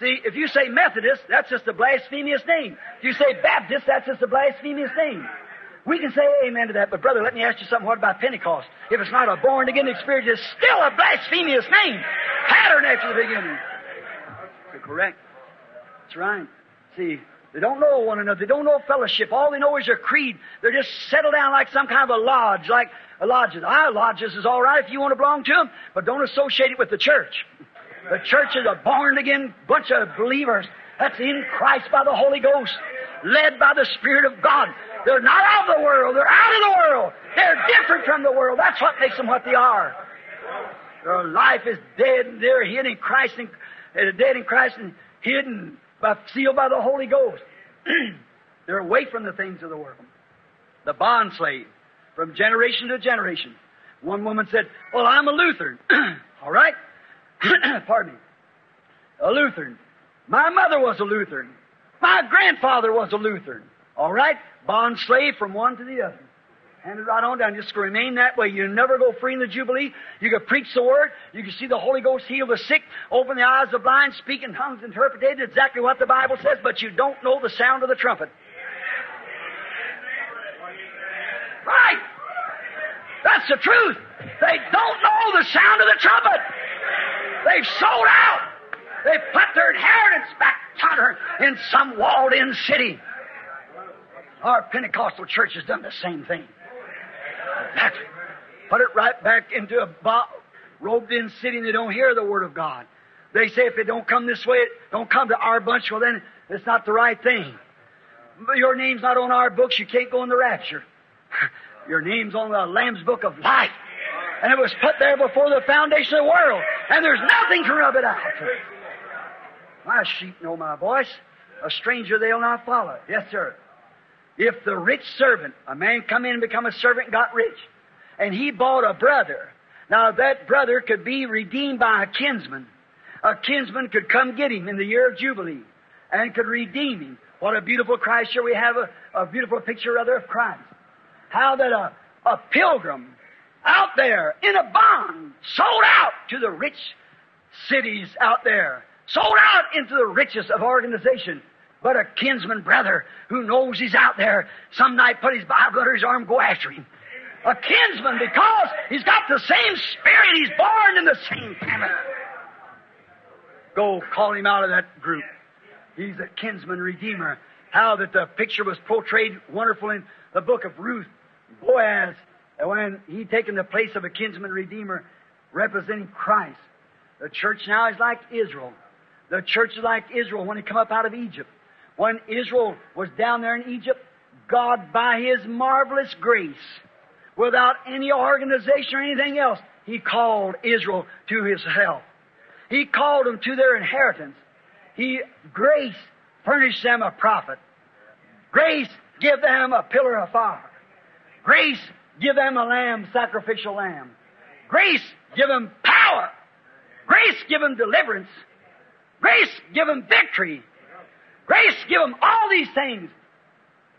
See, if you say Methodist, that's just a blasphemous name. If you say Baptist, that's just a blasphemous name. We can say amen to that, but brother, let me ask you something. What about Pentecost? If it's not a born again experience, it's still a blasphemous name. Pattern after the beginning. So correct. That's right. See, they don't know one another. They don't know fellowship. All they know is their creed. They're just settled down like some kind of a lodge, like a lodges. Our ah, lodges is all right if you want to belong to them, but don't associate it with the church. The church is a born again bunch of believers that's in Christ by the Holy Ghost, led by the Spirit of God. They're not of the world. They're out of the world. They're different from the world. That's what makes them what they are. Their life is dead and they're hidden in Christ and they're dead in Christ and hidden by, sealed by the Holy Ghost. they're away from the things of the world. The bond slave from generation to generation. One woman said, Well, I'm a Lutheran. All right? Pardon me. A Lutheran. My mother was a Lutheran. My grandfather was a Lutheran. All right? Bond slave from one to the other. Hand it right on down. Just remain that way. You never go free in the Jubilee. You can preach the Word. You can see the Holy Ghost heal the sick, open the eyes of the blind, speak in tongues, interpret exactly what the Bible says, but you don't know the sound of the trumpet. Right! That's the truth. They don't know the sound of the trumpet. They've sold out. They've put their inheritance back yonder in some walled-in city. Our Pentecostal church has done the same thing. Exactly. Put it right back into a bo- robed-in city, and they don't hear the Word of God. They say if it don't come this way, it don't come to our bunch. Well, then it's not the right thing. Your name's not on our books. You can't go in the rapture. Your name's on the Lamb's Book of Life. And it was put there before the foundation of the world. And there's nothing to rub it out. My sheep know my voice. A stranger they'll not follow. Yes, sir. If the rich servant, a man come in and become a servant got rich, and he bought a brother, now that brother could be redeemed by a kinsman. A kinsman could come get him in the year of Jubilee and could redeem him. What a beautiful Christ here we have, a, a beautiful picture rather of Christ. How that a, a pilgrim out there in a bond sold out to the rich cities out there, sold out into the riches of organization. But a kinsman brother who knows he's out there, some night put his Bible under his arm, go after him. A kinsman because he's got the same spirit, he's born in the same family. go call him out of that group. He's a kinsman redeemer. How that the picture was portrayed wonderful in the book of Ruth. Boaz, when he taken the place of a kinsman redeemer representing Christ. The church now is like Israel. The church is like Israel when he come up out of Egypt. When Israel was down there in Egypt, God, by His marvelous grace, without any organization or anything else, He called Israel to His help. He called them to their inheritance. He, grace, furnished them a prophet. Grace, give them a pillar of fire. Grace, give them a lamb, sacrificial lamb. Grace, give them power. Grace, give them deliverance. Grace, give them victory. Grace, give them all these things.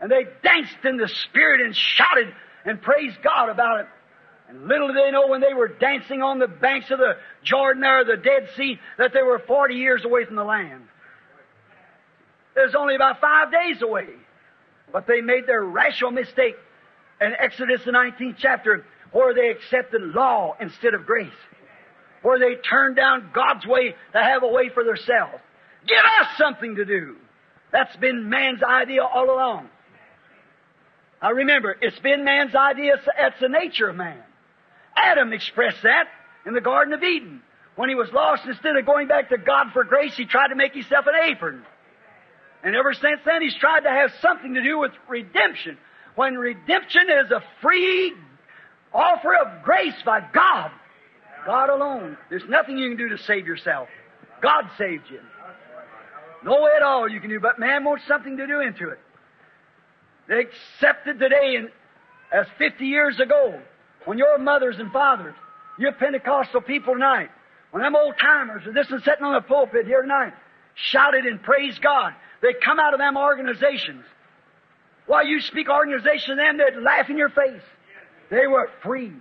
And they danced in the Spirit and shouted and praised God about it. And little did they know when they were dancing on the banks of the Jordan or the Dead Sea that they were 40 years away from the land. It was only about five days away. But they made their rational mistake in Exodus, the 19th chapter, where they accepted law instead of grace. Where they turned down God's way to have a way for themselves. Give us something to do. That's been man's idea all along. Now remember, it's been man's idea, that's the nature of man. Adam expressed that in the Garden of Eden. When he was lost, instead of going back to God for grace, he tried to make himself an apron. And ever since then, he's tried to have something to do with redemption. When redemption is a free offer of grace by God, God alone. There's nothing you can do to save yourself. God saved you. No way at all you can do, but man wants something to do into it. They accepted today in, as 50 years ago, when your mothers and fathers, your Pentecostal people tonight, when them old timers are this and sitting on the pulpit here tonight, shouted and praised God, they come out of them organizations. While you speak organization to them, they'd laugh in your face. They were free.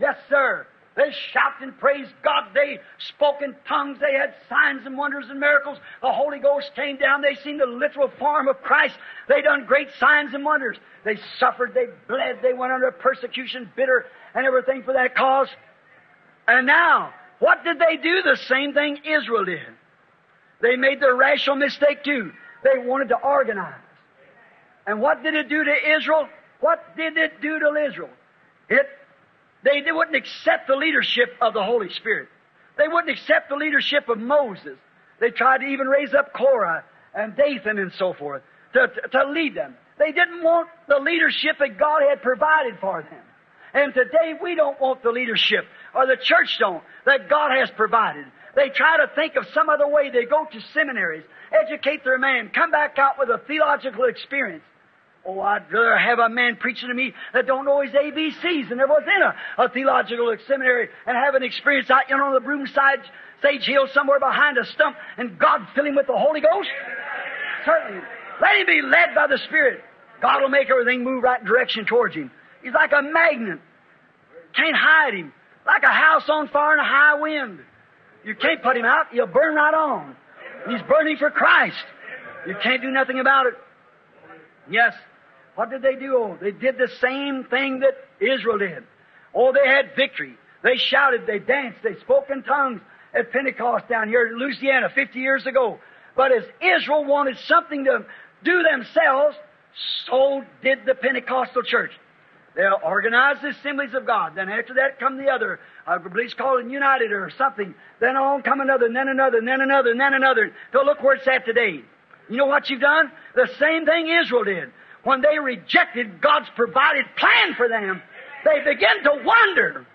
Yes, sir. They shouted and praised God. They spoke in tongues. They had signs and wonders and miracles. The Holy Ghost came down. They seen the literal form of Christ. They done great signs and wonders. They suffered. They bled. They went under persecution, bitter, and everything for that cause. And now, what did they do? The same thing Israel did. They made the rational mistake too. They wanted to organize. And what did it do to Israel? What did it do to Israel? It they, they wouldn't accept the leadership of the Holy Spirit. They wouldn't accept the leadership of Moses. They tried to even raise up Korah and Dathan and so forth to, to, to lead them. They didn't want the leadership that God had provided for them. And today we don't want the leadership, or the church don't, that God has provided. They try to think of some other way. They go to seminaries, educate their man, come back out with a theological experience. Oh, I'd rather have a man preaching to me that don't know his ABCs and never was in a, a theological seminary and have an experience out know, on the broom side, sage hill somewhere behind a stump and God fill him with the Holy Ghost? Certainly. Let him be led by the Spirit. God will make everything move right direction towards him. He's like a magnet. Can't hide him. Like a house on fire in a high wind. You can't put him out. He'll burn right on. He's burning for Christ. You can't do nothing about it. Yes, what did they do? Oh, they did the same thing that Israel did. Oh, they had victory. They shouted, they danced, they spoke in tongues at Pentecost down here in Louisiana 50 years ago. But as Israel wanted something to do themselves, so did the Pentecostal church. They organized the assemblies of God. Then after that come the other, I believe it's called United or something. Then on come another, and then another, and then another, and then another. So look where it's at today. You know what you've done? The same thing Israel did when they rejected God's provided plan for them, they begin to wonder.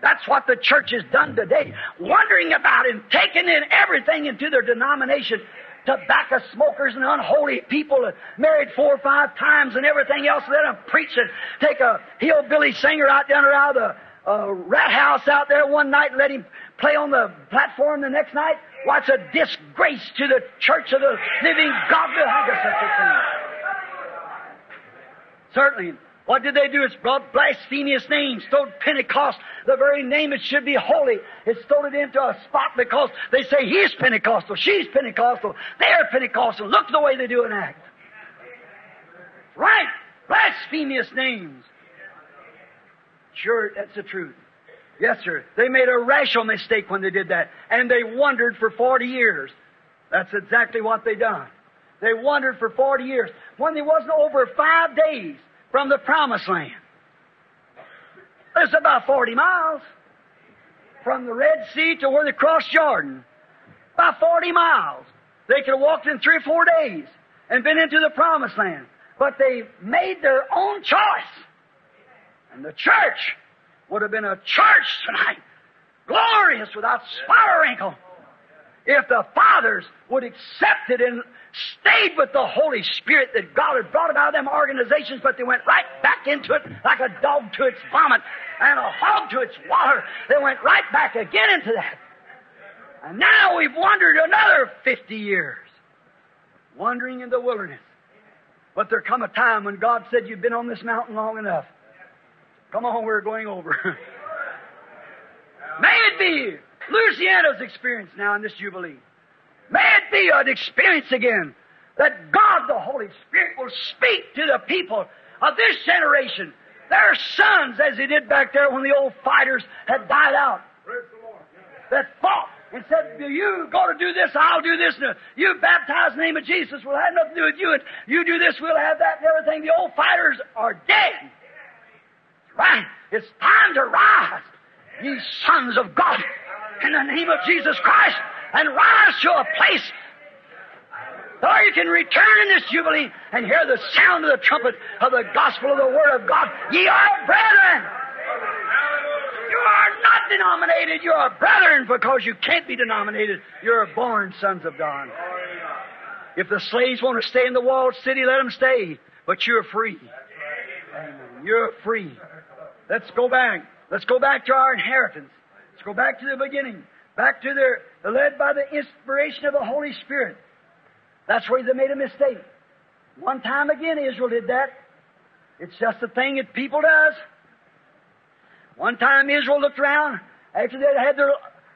That's what the church has done today. Wondering about and taking in everything into their denomination. Tobacco smokers and unholy people married four or five times and everything else. Let them preach and take a hillbilly singer out down around the uh, rat house out there one night and let him play on the platform the next night. Why, it's a disgrace to the church of the living God of such. Certainly. What did they do? It's brought blasphemous names, stole Pentecost, the very name it should be holy. It stole it into a spot because they say he's Pentecostal, she's Pentecostal, they're Pentecostal. Look the way they do and act. Right. Blasphemous names. Sure, that's the truth. Yes, sir. They made a rational mistake when they did that. And they wandered for 40 years. That's exactly what they done. They wandered for 40 years. When they wasn't over five days from the promised land. It's about 40 miles from the Red Sea to where they crossed Jordan. About 40 miles. They could have walked in three or four days and been into the promised land. But they made their own choice. And the church would have been a church tonight. Glorious without spot or wrinkle. If the fathers would accept it and stayed with the Holy Spirit that God had brought about them organizations, but they went right back into it like a dog to its vomit and a hog to its water. They went right back again into that. And now we've wandered another 50 years, wandering in the wilderness. But there come a time when God said, You've been on this mountain long enough. Come on, we're going over. May it be Louisiana's experience now in this Jubilee. May it be an experience again that God the Holy Spirit will speak to the people of this generation, their sons, as He did back there when the old fighters had died out, that fought and said, You go to do this, I'll do this. And you baptize in the name of Jesus, we'll have nothing to do with you. And you do this, we'll have that and everything. The old fighters are dead. Right. It's time to rise, ye sons of God, in the name of Jesus Christ, and rise to a place or you can return in this Jubilee and hear the sound of the trumpet of the gospel of the Word of God. Ye are brethren. You are not denominated. You are brethren because you can't be denominated. You're born sons of God. If the slaves want to stay in the walled city, let them stay. But you're free. You're free. Let's go back. Let's go back to our inheritance. Let's go back to the beginning. Back to their, led by the inspiration of the Holy Spirit. That's where they made a mistake. One time again, Israel did that. It's just a thing that people does. One time Israel looked around after they had their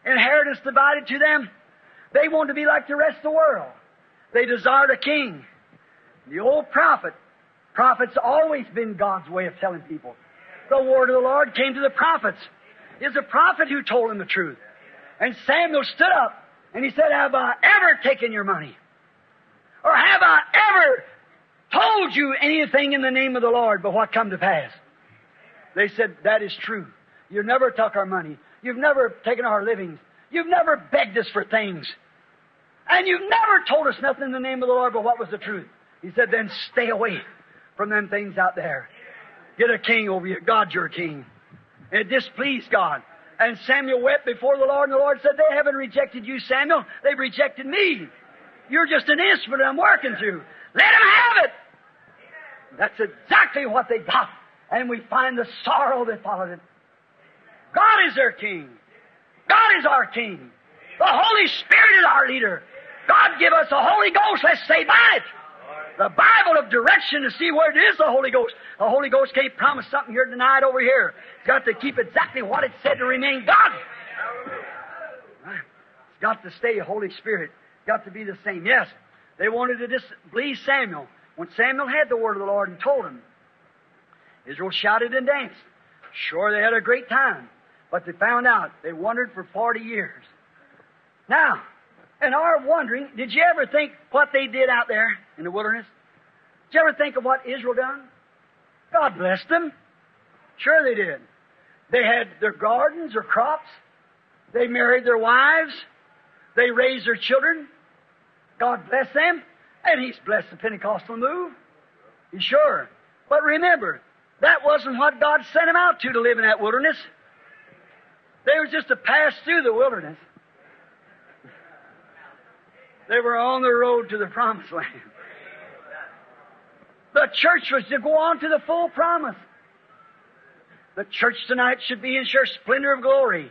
inheritance divided to them. They wanted to be like the rest of the world. They desired a king. The old prophet, prophet's always been God's way of telling people. The word of the Lord came to the prophets. It's a prophet who told them the truth. And Samuel stood up and he said, Have I ever taken your money? Or have I ever told you anything in the name of the Lord but what come to pass? They said, That is true. You've never took our money. You've never taken our livings. You've never begged us for things. And you've never told us nothing in the name of the Lord but what was the truth. He said, Then stay away from them things out there. Get a king over you. God's your king. And it displeased God. And Samuel wept before the Lord, and the Lord said, They haven't rejected you, Samuel. They've rejected me. You're just an instrument I'm working through. Let them have it. That's exactly what they got. And we find the sorrow that followed it. God is their king. God is our king. The Holy Spirit is our leader. God give us the Holy Ghost. Let's stay by it. The Bible of direction to see where it is the Holy Ghost. The Holy Ghost can't promise something here tonight over here. It's got to keep exactly what it said to remain God. It's got to stay Holy Spirit It's got to be the same. Yes, they wanted to displease Samuel. When Samuel had the word of the Lord and told him, Israel shouted and danced. Sure, they had a great time, but they found out they wandered for 40 years. Now, in are wondering, did you ever think what they did out there in the wilderness? Did you ever think of what Israel done? God blessed them. Sure they did. They had their gardens or crops. They married their wives. They raised their children. God bless them, and He's blessed the Pentecostal move. He's sure. But remember, that wasn't what God sent them out to, to live in that wilderness. They were just to pass through the wilderness. They were on the road to the promised land. The church was to go on to the full promise. The church tonight should be in sheer splendor of glory.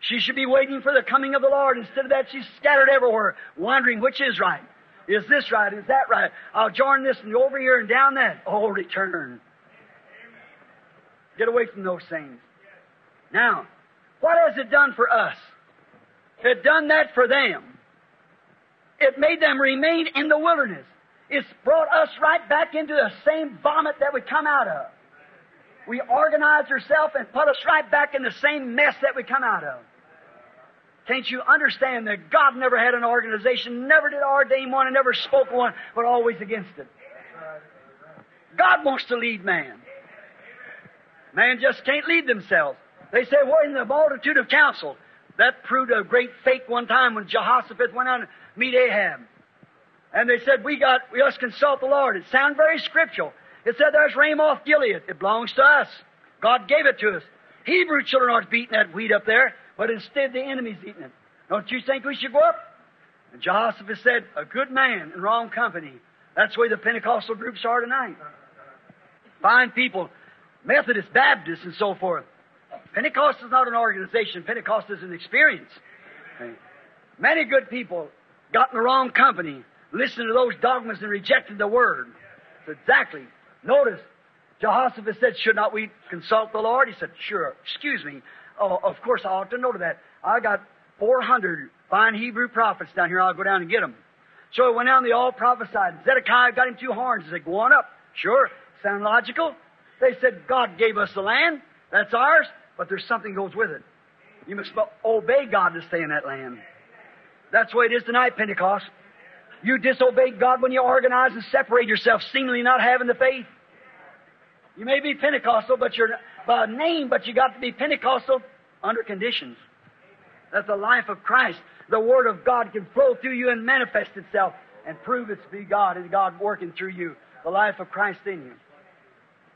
She should be waiting for the coming of the Lord. Instead of that, she's scattered everywhere, wondering which is right. Is this right? Is that right? I'll join this and over here and down that. Oh, return. Get away from those things. Now, what has it done for us? It done that for them. It made them remain in the wilderness. It's brought us right back into the same vomit that we come out of. we organized ourselves and put us right back in the same mess that we come out of. Can't you understand that God never had an organization, never did ordain one, and never spoke one, but always against it? God wants to lead man. Man just can't lead themselves. They say, well, in the multitude of counsel. That proved a great fake one time when Jehoshaphat went out meet Ahab. And they said, we got, we must consult the Lord. It sounded very scriptural. It said, there's Ramoth Gilead. It belongs to us. God gave it to us. Hebrew children aren't beating that wheat up there, but instead the enemy's eating it. Don't you think we should go up? And Jehoshaphat said, a good man in wrong company. That's way the Pentecostal groups are tonight. Fine people, Methodist, Baptist, and so forth. Pentecost is not an organization. Pentecost is an experience. Many good people got in the wrong company, listened to those dogmas and rejected the Word. Exactly. Notice, Jehoshaphat said, should not we consult the Lord? He said, sure. Excuse me. Oh, of course I ought to know to that. I got 400 fine Hebrew prophets down here. I'll go down and get them. So he went down, they all prophesied. Zedekiah got him two horns. He said, go on up. Sure. Sound logical? They said, God gave us the land. That's ours but there's something goes with it. You must obey God to stay in that land. That's the way it is tonight, Pentecost. You disobeyed God when you organize and separate yourself, seemingly not having the faith. You may be Pentecostal, but you're by name, but you got to be Pentecostal under conditions. That the life of Christ, the Word of God, can flow through you and manifest itself and prove it's to be God and God working through you, the life of Christ in you.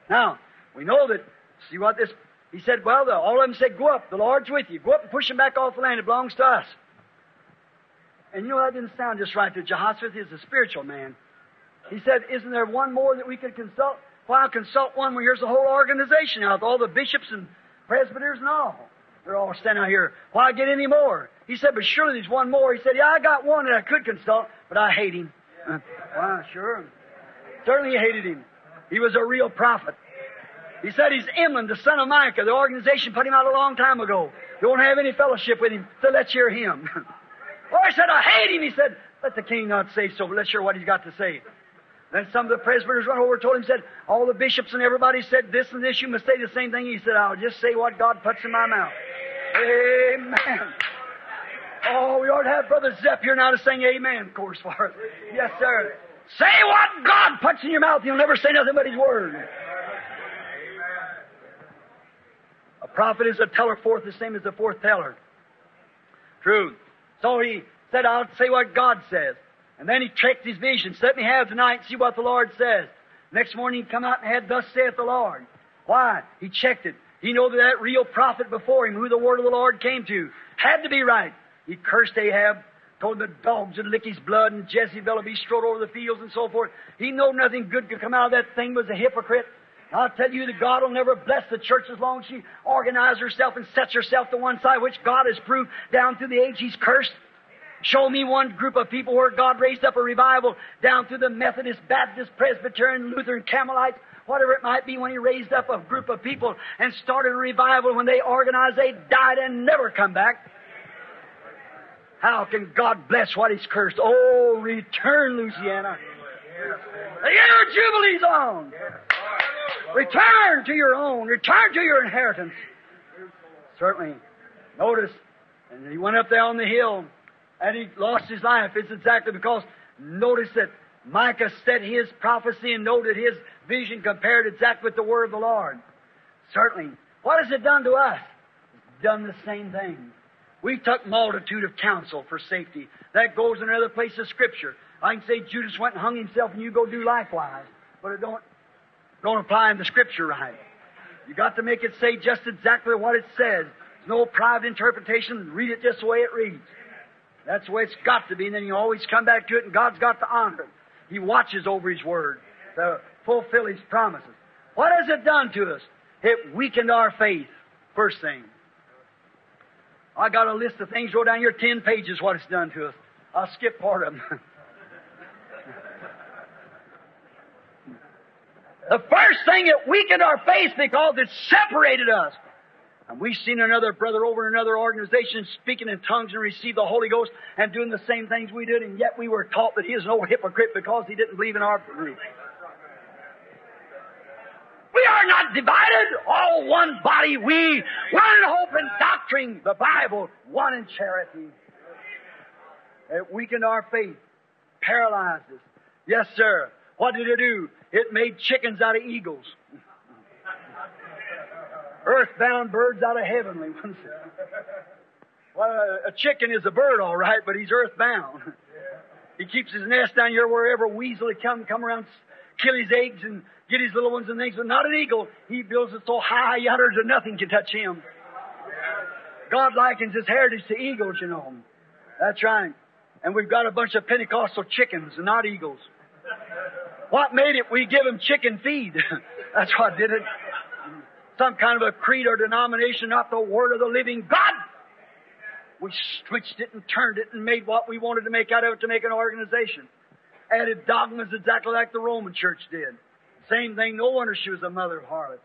Now, we know that, see what this he said, Well, the, all of them said, Go up. The Lord's with you. Go up and push them back off the land. It belongs to us. And you know, that didn't sound just right to Jehoshaphat. He's a spiritual man. He said, Isn't there one more that we could consult? Well, consult one where here's the whole organization out, all the bishops and presbyters and all. They're all standing out here. Why get any more? He said, But surely there's one more. He said, Yeah, I got one that I could consult, but I hate him. Uh, well, sure. Certainly he hated him. He was a real prophet. He said he's Imlah, the son of Micah. The organization put him out a long time ago. Won't have any fellowship with him, so let's hear him. I said, I hate him. He said, let the king not say so, let's hear what he's got to say. Then some of the presbyters run over and told him, said, all the bishops and everybody said this and this, you must say the same thing. He said, I'll just say what God puts in my mouth. Amen. Oh, we ought to have Brother Zepp here now to sing amen, of course, for us. Yes, sir. Say what God puts in your mouth. You'll never say nothing but His Word. A prophet is a teller forth the same as the fourth teller. Truth. So he said, I'll say what God says. And then he checked his vision. Let me have tonight and see what the Lord says. Next morning he come out and had, Thus saith the Lord. Why? He checked it. He knew that that real prophet before him, who the word of the Lord came to, had to be right. He cursed Ahab, told the dogs would lick his blood, and Jezebel would be strode over the fields and so forth. He knew nothing good could come out of that thing was a hypocrite. I'll tell you that God will never bless the church as long as she organizes herself and sets herself to one side, which God has proved down through the age He's cursed. Show me one group of people where God raised up a revival down through the Methodist, Baptist, Presbyterian, Lutheran, Campbellite, whatever it might be, when He raised up a group of people and started a revival. When they organized, they died and never come back. How can God bless what He's cursed? Oh, return, Louisiana. The year of Jubilee's on. Return to your own. Return to your inheritance. Certainly. Notice, and he went up there on the hill and he lost his life. It's exactly because, notice that Micah said his prophecy and noted his vision compared exactly with the word of the Lord. Certainly. What has it done to us? It's done the same thing. We took multitude of counsel for safety. That goes in another place of Scripture. I can say Judas went and hung himself and you go do likewise. But it don't don't apply in the scripture right. You got to make it say just exactly what it says. There's no private interpretation. Read it just the way it reads. That's the way it's got to be, and then you always come back to it, and God's got to honor it. He watches over His Word to fulfill His promises. What has it done to us? It weakened our faith. First thing. I got a list of things wrote down here, ten pages, what it's done to us. I'll skip part of them. The first thing, it weakened our faith because it separated us. And we've seen another brother over in another organization speaking in tongues and receive the Holy Ghost and doing the same things we did, and yet we were taught that he is no hypocrite because he didn't believe in our group. We are not divided, all one body, we, one in hope and doctrine, the Bible, one in charity. It weakened our faith, paralyzed us. Yes, sir. What did it do? It made chickens out of eagles. Earthbound birds out of heavenly ones. Well, a chicken is a bird, all right, but he's earthbound. He keeps his nest down here wherever weasel come come around, kill his eggs and get his little ones and things. But not an eagle. He builds it so high yonder that nothing can touch him. God likens his heritage to eagles, you know. That's right. And we've got a bunch of Pentecostal chickens not eagles. What made it? We give them chicken feed. That's what did it. Some kind of a creed or denomination, not the word of the living God. We switched it and turned it and made what we wanted to make out of it to make an organization. Added dogmas exactly like the Roman church did. Same thing, no wonder she was a mother of harlots.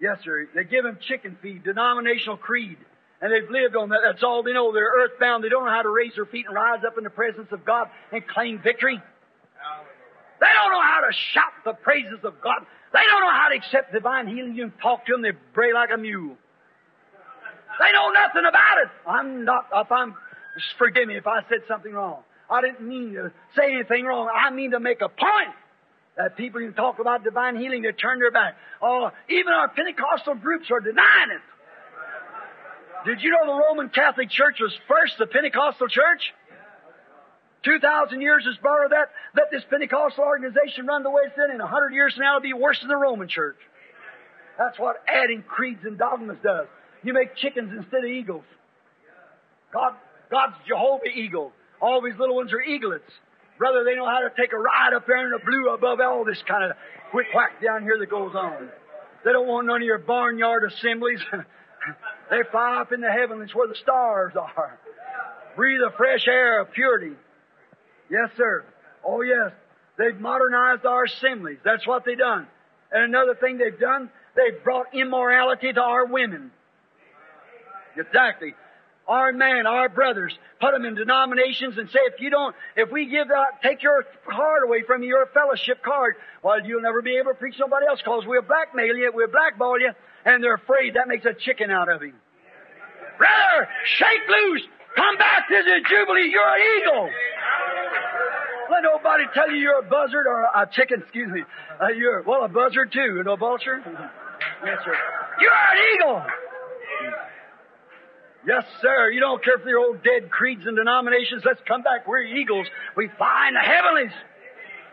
Yes, sir. They give them chicken feed, denominational creed. And they've lived on that. That's all they know. They're earthbound. They don't know how to raise their feet and rise up in the presence of God and claim victory. They don't know how to shout the praises of God. They don't know how to accept divine healing. You talk to them, they bray like a mule. They know nothing about it. I'm not, if I'm, forgive me if I said something wrong. I didn't mean to say anything wrong. I mean to make a point that people who talk about divine healing, they turn their back. Oh, even our Pentecostal groups are denying it. Did you know the Roman Catholic Church was first the Pentecostal church? Two thousand years has borrowed that. Let this Pentecostal organization run the way it's in. In a hundred years from now, it'll be worse than the Roman church. That's what adding creeds and dogmas does. You make chickens instead of eagles. God, God's Jehovah Eagle. All these little ones are eaglets. Brother, they know how to take a ride up there in the blue above all this kind of quick whack down here that goes on. They don't want none of your barnyard assemblies. they fly up in the heavens where the stars are. Breathe the fresh air of purity. Yes, sir. Oh, yes. They've modernized our assemblies. That's what they've done. And another thing they've done, they've brought immorality to our women. Exactly. Our men, our brothers, put them in denominations and say, if you don't, if we give that, take your card away from you, your fellowship card, well, you'll never be able to preach nobody else because we'll blackmail you, we'll blackball you, and they're afraid that makes a chicken out of him. Brother, shake loose! Come back to the Jubilee, you're an eagle! Let nobody tell you you're a buzzard or a chicken, excuse me. Uh, you're, well, a buzzard too, and a vulture. yes, sir. You're an eagle! Yes, sir. You don't care for your old dead creeds and denominations. Let's come back. We're eagles. We fly in the heavenlies.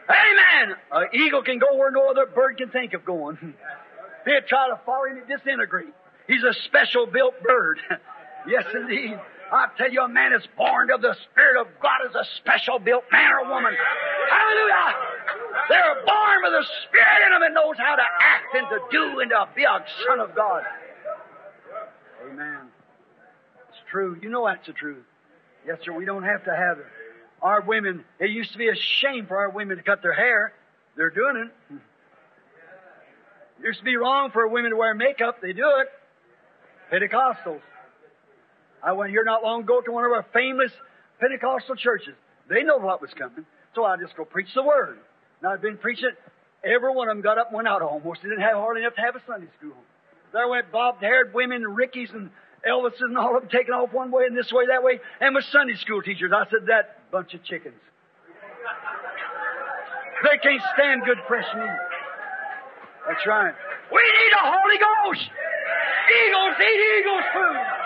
Amen. An eagle can go where no other bird can think of going. They try to follow him, and disintegrate. He's a special built bird. yes, indeed. I tell you, a man is born of the Spirit of God as a special built man or woman. Hallelujah! They're born with the Spirit in them and knows how to act and to do and to be a son of God. Amen. It's true. You know that's the truth. Yes, sir. We don't have to have it. Our women, it used to be a shame for our women to cut their hair. They're doing it. It used to be wrong for women to wear makeup. They do it. Pentecostals. I went here not long ago to one of our famous Pentecostal churches. They know what was coming. So I just go preach the word. Now I've been preaching. Every one of them got up and went out almost. They didn't have hardly enough to have a Sunday school. There went bobbed-haired women, Rickies and Elvises and all of them taking off one way and this way, that way, and with Sunday school teachers. I said, that bunch of chickens. They can't stand good fresh meat. That's right. We need a Holy Ghost. Eagles eat eagles food.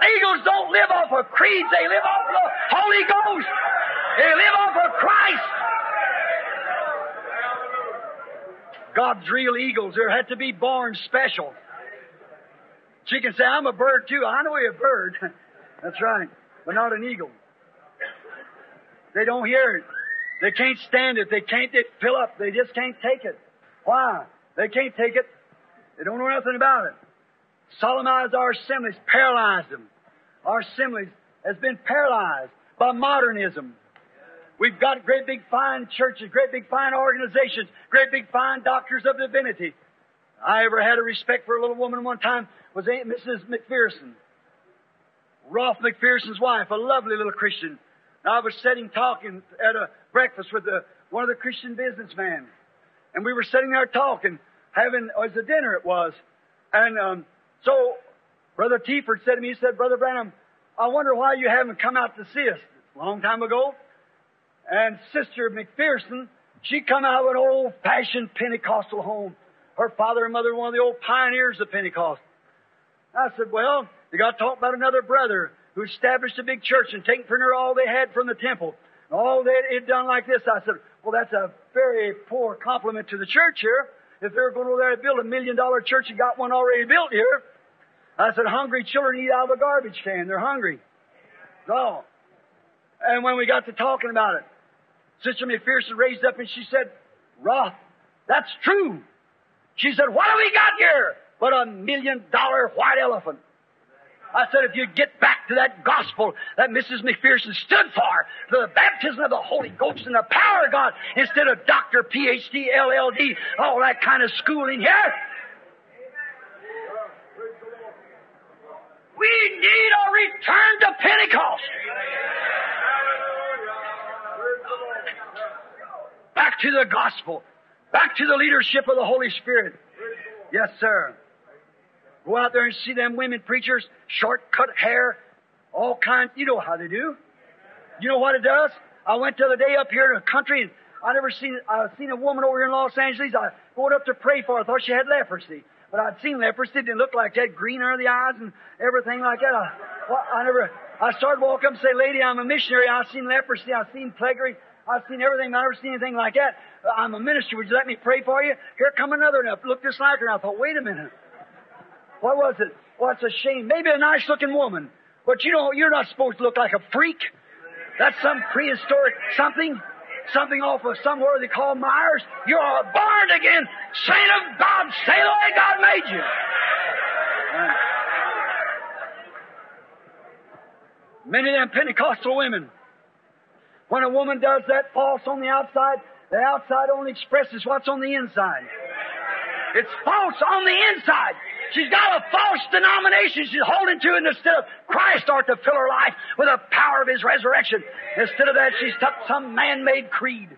Eagles don't live off of creeds. They live off of the Holy Ghost. They live off of Christ. God's real eagles. They had to be born special. She can say, I'm a bird too. I know you're a bird. That's right. But not an eagle. They don't hear it. They can't stand it. They can't fill up. They just can't take it. Why? They can't take it. They don't know nothing about it. Solemnized our assemblies, paralyzed them. Our assemblies has been paralyzed by modernism. We've got great big fine churches, great big fine organizations, great big fine doctors of divinity. I ever had a respect for a little woman one time was Aunt Mrs. McPherson. Rolf McPherson's wife, a lovely little Christian. I was sitting talking at a breakfast with one of the Christian businessmen. and we were sitting there talking, having, as a dinner it was. And, um, so, Brother Tieford said to me, he said, Brother Branham, I wonder why you haven't come out to see us. A long time ago. And Sister McPherson, she come out of an old-fashioned Pentecostal home. Her father and mother were one of the old pioneers of Pentecost. I said, well, you got to talk about another brother who established a big church and taken from her all they had from the temple. And All they had done like this. I said, well, that's a very poor compliment to the church here. If they're going over there to build a million dollar church and got one already built here. I said, hungry children eat out of a garbage can. They're hungry. No. and when we got to talking about it, Sister McPherson raised up and she said, Rolf, that's true. She said, what have we got here but a million dollar white elephant? I said, if you get back to that gospel that Mrs. McPherson stood for, the baptism of the Holy Ghost and the power of God, instead of Doctor, PhD, LLD, all that kind of schooling here, we need a return to Pentecost. Back to the gospel. Back to the leadership of the Holy Spirit. Yes, sir. Go out there and see them women preachers, short cut hair, all kinds. You know how they do. You know what it does? I went the other day up here in the country and I never seen, I seen a woman over here in Los Angeles. I went up to pray for her. I thought she had leprosy. But I'd seen. It didn't look like that. Green under the eyes and everything like that. I, well, I never, I started walking up and say, lady, I'm a missionary. I've seen leprosy. I've seen plague. I've seen everything. I've never seen anything like that. Uh, I'm a minister. Would you let me pray for you? Here come another. And I looked just like her. And I thought, wait a minute. What was it? Well, it's a shame. Maybe a nice looking woman. But you know, you're not supposed to look like a freak. That's some prehistoric something. Something off of somewhere they call Myers. You're a born again saint of God. Say the way God made you. Many of them Pentecostal women. When a woman does that false on the outside, the outside only expresses what's on the inside. It's false on the inside. She's got a false denomination she's holding to instead of Christ ought to fill her life with the power of His resurrection. Instead of that, she's took some man-made creed.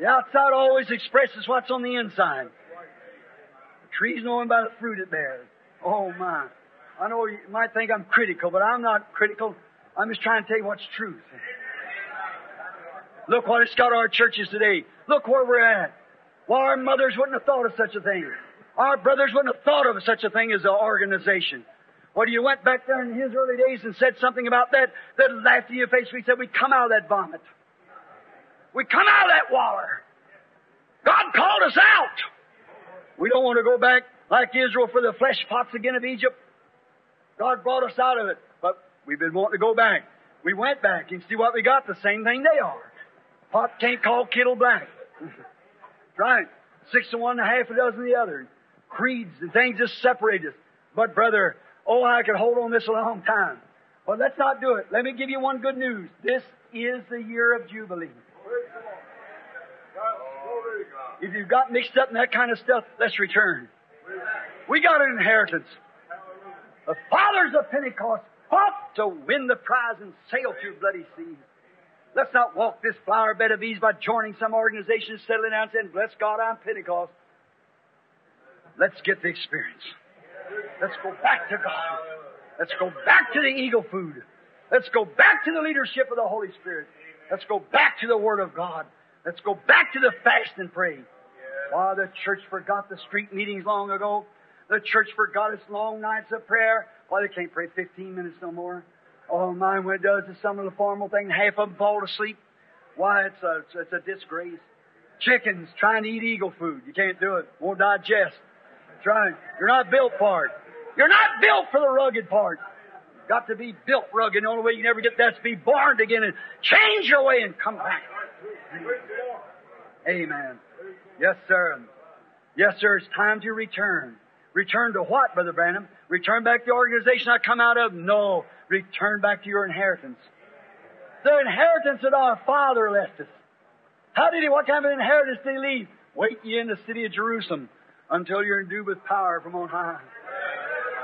The outside always expresses what's on the inside. The tree's known by the fruit it bears. Oh my. I know you might think I'm critical, but I'm not critical. I'm just trying to tell you what's truth. Look what it's got our churches today. Look where we're at. Why our mothers wouldn't have thought of such a thing. Our brothers wouldn't have thought of such a thing as an organization. Well, you went back there in his early days and said something about that, that laughed in your face. We said, we come out of that vomit. We come out of that water. God called us out. We don't want to go back like Israel for the flesh pots again of Egypt. God brought us out of it, but we've been wanting to go back. We went back and see what we got. The same thing they are. Pot can't call kettle black. right. Six to one and a half a dozen the other creeds and things just separate us. But brother, oh, I could hold on this a long time. But let's not do it. Let me give you one good news. This is the year of Jubilee. If you've got mixed up in that kind of stuff, let's return. We got an inheritance. The fathers of Pentecost fought to win the prize and sail through bloody seas. Let's not walk this flower bed of ease by joining some organization, settling down and saying, Bless God, I'm Pentecost. Let's get the experience. Let's go back to God. Let's go back to the eagle food. Let's go back to the leadership of the Holy Spirit. Let's go back to the Word of God. Let's go back to the fast and pray. Why, the church forgot the street meetings long ago. The church forgot its long nights of prayer. Why, they can't pray 15 minutes no more. Oh, mine, when it does is some of the formal thing, half of them fall asleep. Why, it's a, it's a disgrace. Chickens trying to eat eagle food. You can't do it. Won't digest. Trying. You're not built for it. You're not built for the rugged part. You've got to be built rugged. The only way you can ever get that is to be born again and change your way and come back. Amen. Yes, sir. Yes, sir. It's time to return. Return to what, Brother Branham? Return back to the organization I come out of? No. Return back to your inheritance. The inheritance that our Father left us. How did he, what kind of inheritance did he leave? Wait ye in the city of Jerusalem until you're endued with power from on high.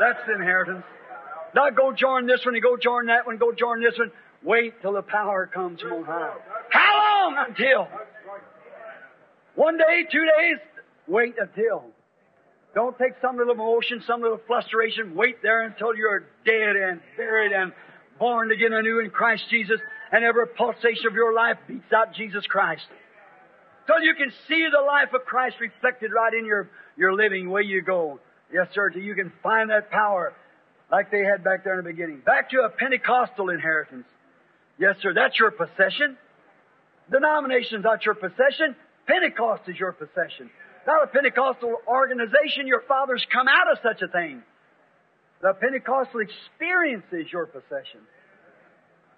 That's the inheritance. Not go join this one and go join that one, go join this one. Wait till the power comes from on high. How long until? One day, two days, wait until. Don't take some little emotion, some little frustration. Wait there until you're dead and buried and born again anew in Christ Jesus, and every pulsation of your life beats out Jesus Christ. Till you can see the life of Christ reflected right in your, your living way you go. Yes, sir, you can find that power like they had back there in the beginning. Back to a Pentecostal inheritance. Yes, sir, that's your possession. Denomination's not your possession. Pentecost is your possession. Not a Pentecostal organization. Your fathers come out of such a thing. The Pentecostal experience is your possession.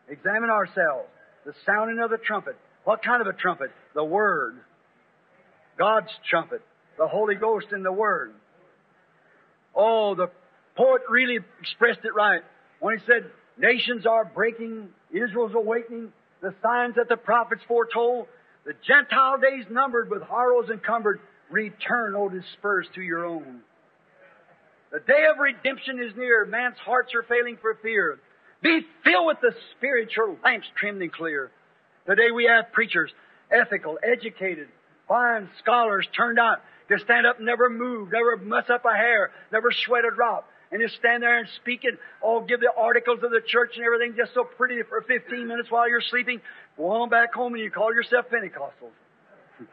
Examine ourselves. The sounding of the trumpet. What kind of a trumpet? The Word. God's trumpet. The Holy Ghost in the Word. Oh, the poet really expressed it right when he said, Nations are breaking, Israel's awakening, the signs that the prophets foretold, the Gentile days numbered with horrors encumbered, return, O dispersed to your own. The day of redemption is near, man's hearts are failing for fear. Be filled with the Spirit, your lamps trimmed and clear. Today we have preachers, ethical, educated, fine scholars turned out to stand up and never move, never mess up a hair, never sweat a drop, and just stand there and speak it, oh, give the articles of the church and everything just so pretty for 15 minutes while you're sleeping. Go on back home and you call yourself Pentecostals.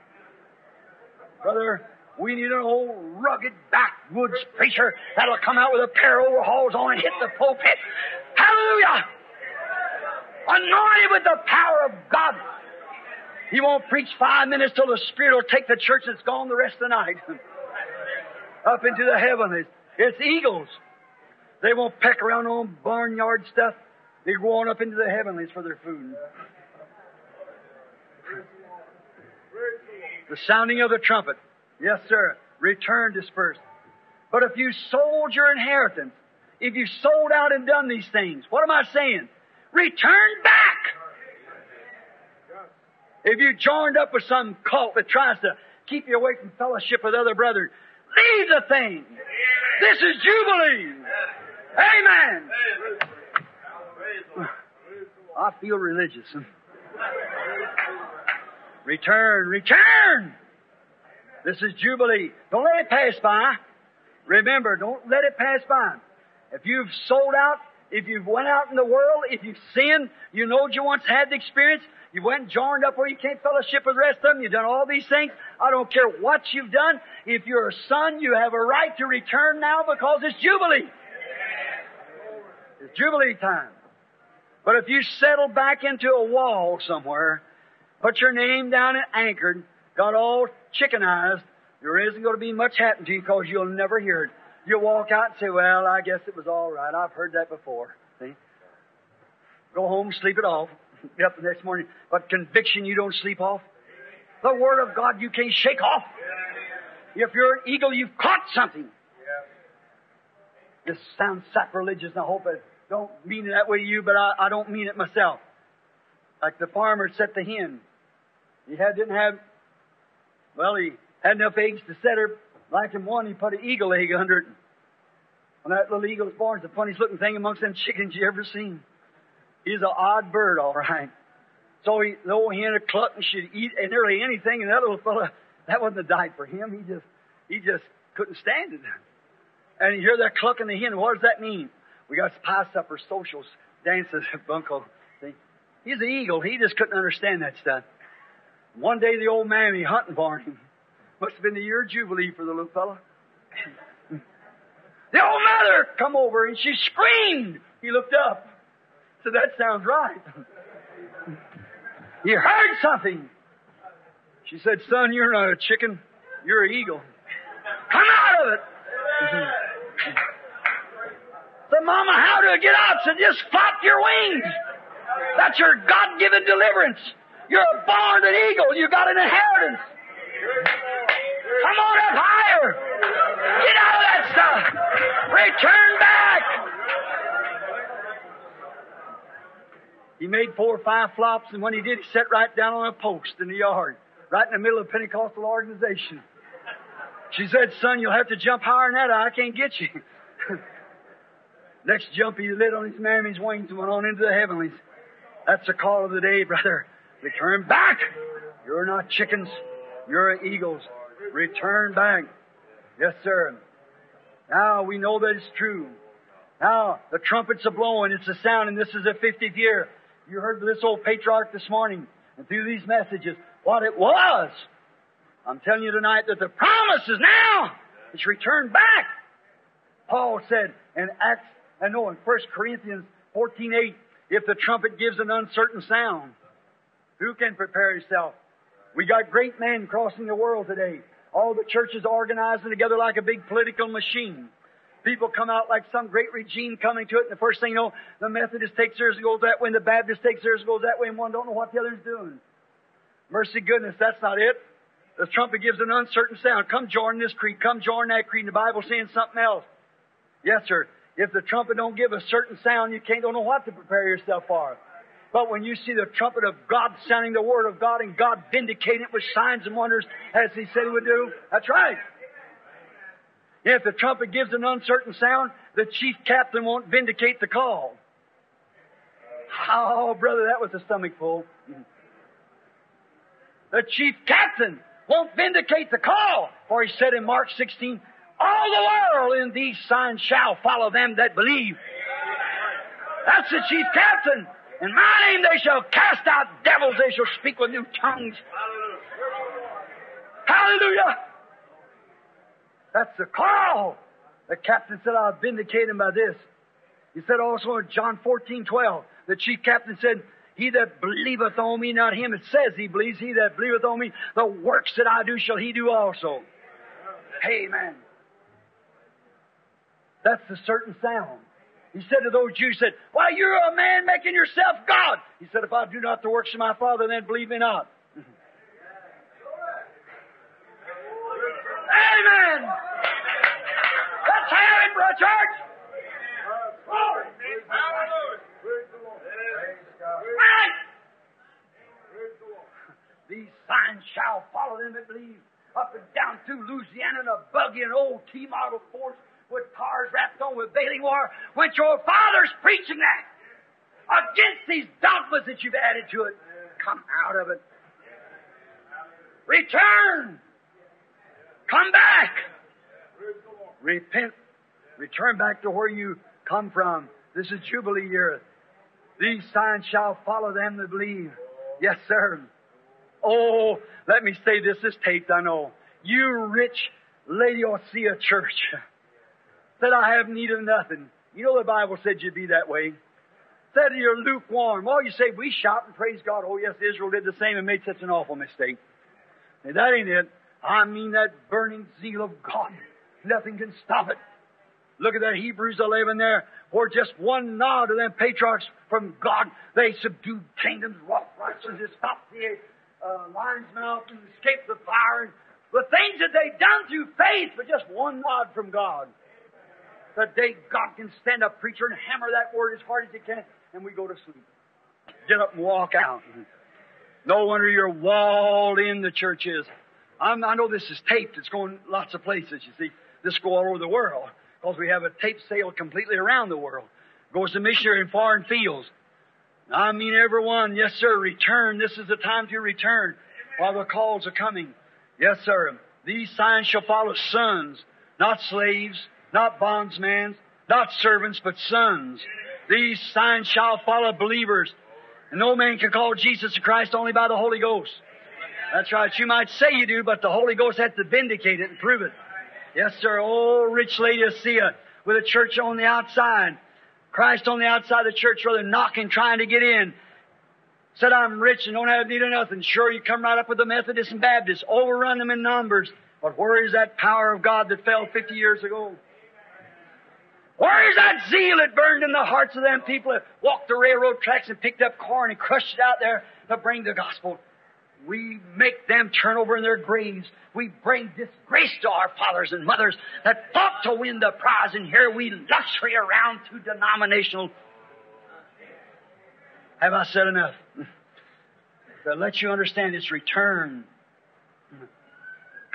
Brother, we need an old rugged backwoods preacher that'll come out with a pair of overalls on and hit the pulpit. Hallelujah! Anointed with the power of God. He won't preach five minutes till the Spirit will take the church that's gone the rest of the night. Up into the heavenlies. It's eagles. They won't peck around on barnyard stuff. They go on up into the heavenlies for their food. The sounding of the trumpet. Yes, sir. Return dispersed. But if you sold your inheritance, if you sold out and done these things, what am I saying? Return back. If you joined up with some cult that tries to keep you away from fellowship with other brethren, leave the thing. This is Jubilee. Amen. I feel religious. Return, return. This is Jubilee. Don't let it pass by. Remember, don't let it pass by. If you've sold out, if you've went out in the world, if you've sinned, you know you once had the experience, you went and joined up where you can't fellowship with the rest of them, you've done all these things. I don't care what you've done. If you're a son, you have a right to return now because it's Jubilee. It's Jubilee time. But if you settle back into a wall somewhere, put your name down and anchored, got all chickenized, there isn't going to be much happen to you because you'll never hear it. You'll walk out and say, well, I guess it was all right. I've heard that before. See? Go home, sleep it off. Up the next morning. But conviction you don't sleep off. The Word of God you can't shake off. If you're an eagle, you've caught something. This sounds sacrilegious, and I hope I don't mean it that way to you, but I, I don't mean it myself. Like the farmer set the hen. He had, didn't have, well, he had enough eggs to set her. Him one, he put an eagle egg under it. When that little eagle was born, it's the funniest looking thing amongst them chickens you ever seen. He's an odd bird, all right. So he, the old hen would cluck and eat nearly anything, and that little fella, that wasn't a diet for him. He just, he just couldn't stand it. And you hear that clucking the hen. What does that mean? We got pie supper, socials, dances, bunko. He's an eagle. He just couldn't understand that stuff. One day the old mammy hunting for him. Must have been the year of Jubilee for the little fella. the old mother come over and she screamed. He looked up. Said, that sounds right. you heard something. She said, son, you're not a chicken. You're an eagle. Come out of it. Said, Mama, how do I get out? Said, just flap your wings. That's your God-given deliverance. You're a born an eagle. You got an inheritance. Come on up higher. Get out of that stuff. Return back. He made four or five flops, and when he did, he sat right down on a post in the yard, right in the middle of Pentecostal organization. She said, Son, you'll have to jump higher than that. I can't get you. Next jump, he lit on his mammy's wings and went on into the heavenlies. That's the call of the day, brother. Return back. You're not chickens. You're eagles. Return back. Yes, sir. Now we know that it's true. Now the trumpets are blowing. It's a sound, and this is the 50th year. You heard this old patriarch this morning, and through these messages, what it was. I'm telling you tonight that the promise is now. It's returned back. Paul said in Acts, and no, in 1 Corinthians 14:8, if the trumpet gives an uncertain sound, who can prepare himself? We got great men crossing the world today. All the churches organizing together like a big political machine. People come out like some great regime coming to it, and the first thing you know, the Methodist takes theirs and goes that way, and the Baptist takes theirs and goes that way, and one don't know what the other's doing. Mercy goodness, that's not it. The trumpet gives an uncertain sound. Come join this creed. Come join that creed. And the Bible's saying something else. Yes, sir. If the trumpet don't give a certain sound, you can't don't know what to prepare yourself for. But when you see the trumpet of God sounding the word of God and God vindicating it with signs and wonders as He said He would do, that's right. If the trumpet gives an uncertain sound, the chief captain won't vindicate the call. Oh, brother, that was a stomach full. The chief captain won't vindicate the call. For he said in Mark 16, All the world in these signs shall follow them that believe. That's the chief captain. In my name they shall cast out devils, they shall speak with new tongues. Hallelujah! That's the call. The captain said, I'll vindicate him by this. He said also in John 14, 12, the chief captain said, He that believeth on me, not him it says he believes, he that believeth on me, the works that I do shall he do also. Amen. That's the certain sound. He said to those Jews, said, Why, you're a man making yourself God. He said, If I do not the works of my Father, then believe me not. Amen. Let's have it, Brother Church. Right. These signs shall follow them that believe. Up and down through Louisiana in a buggy, and old T model Ford with cars wrapped on with baling wire. Went your father's preaching that against these dogmas that you've added to it. Come out of it. Return. Come back. Repent. Return back to where you come from. This is Jubilee year. These signs shall follow them that believe. Yes, sir. Oh, let me say this. This taped, I oh. know. You rich Laodicea church said, I have need of nothing. You know the Bible said you'd be that way. Said you're lukewarm. Oh, you say, we shout and praise God. Oh, yes, Israel did the same and made such an awful mistake. Now, that ain't it. I mean that burning zeal of God. Nothing can stop it. Look at that Hebrews 11 there, where just one nod of them patriarchs from God, they subdued kingdoms, wrought righteousness, stopped the uh, lion's mouth, and escaped the fire. And the things that they done through faith, but just one nod from God. The day God can stand up, preacher, and hammer that word as hard as he can, and we go to sleep. Get up and walk out. No wonder you're walled in the church is. I'm, i know this is taped. It's going lots of places, you see. This go all over the world because we have a tape sale completely around the world. Goes to missionary in foreign fields. I mean, everyone, yes, sir, return. This is the time to return while the calls are coming. Yes, sir. These signs shall follow sons, not slaves, not bondsmen, not servants, but sons. These signs shall follow believers. And no man can call Jesus Christ only by the Holy Ghost. That's right. You might say you do, but the Holy Ghost has to vindicate it and prove it. Yes, sir. Oh, rich Laodicea with a church on the outside. Christ on the outside of the church, rather knocking, trying to get in. Said, I'm rich and don't have need of nothing. Sure, you come right up with the Methodists and Baptists, overrun them in numbers. But where is that power of God that fell 50 years ago? Where is that zeal that burned in the hearts of them people that walked the railroad tracks and picked up corn and crushed it out there to bring the gospel? We make them turn over in their graves. We bring disgrace to our fathers and mothers that fought to win the prize, and here we luxury around through denominational. Have I said enough? To let you understand its return.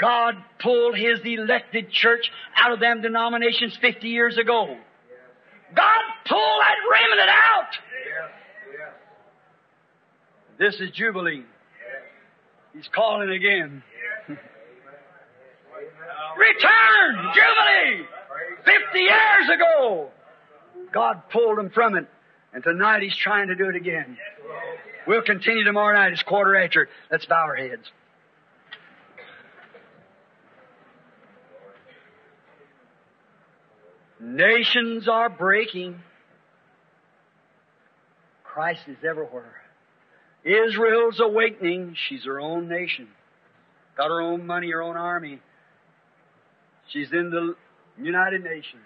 God pulled His elected church out of them denominations 50 years ago. God pulled that remnant out. This is Jubilee. He's calling again. Return! Jubilee! Fifty years ago! God pulled them from it. And tonight he's trying to do it again. We'll continue tomorrow night. It's quarter after. Let's bow our heads. Nations are breaking. Christ is everywhere. Israel's awakening. She's her own nation. Got her own money, her own army. She's in the United Nations.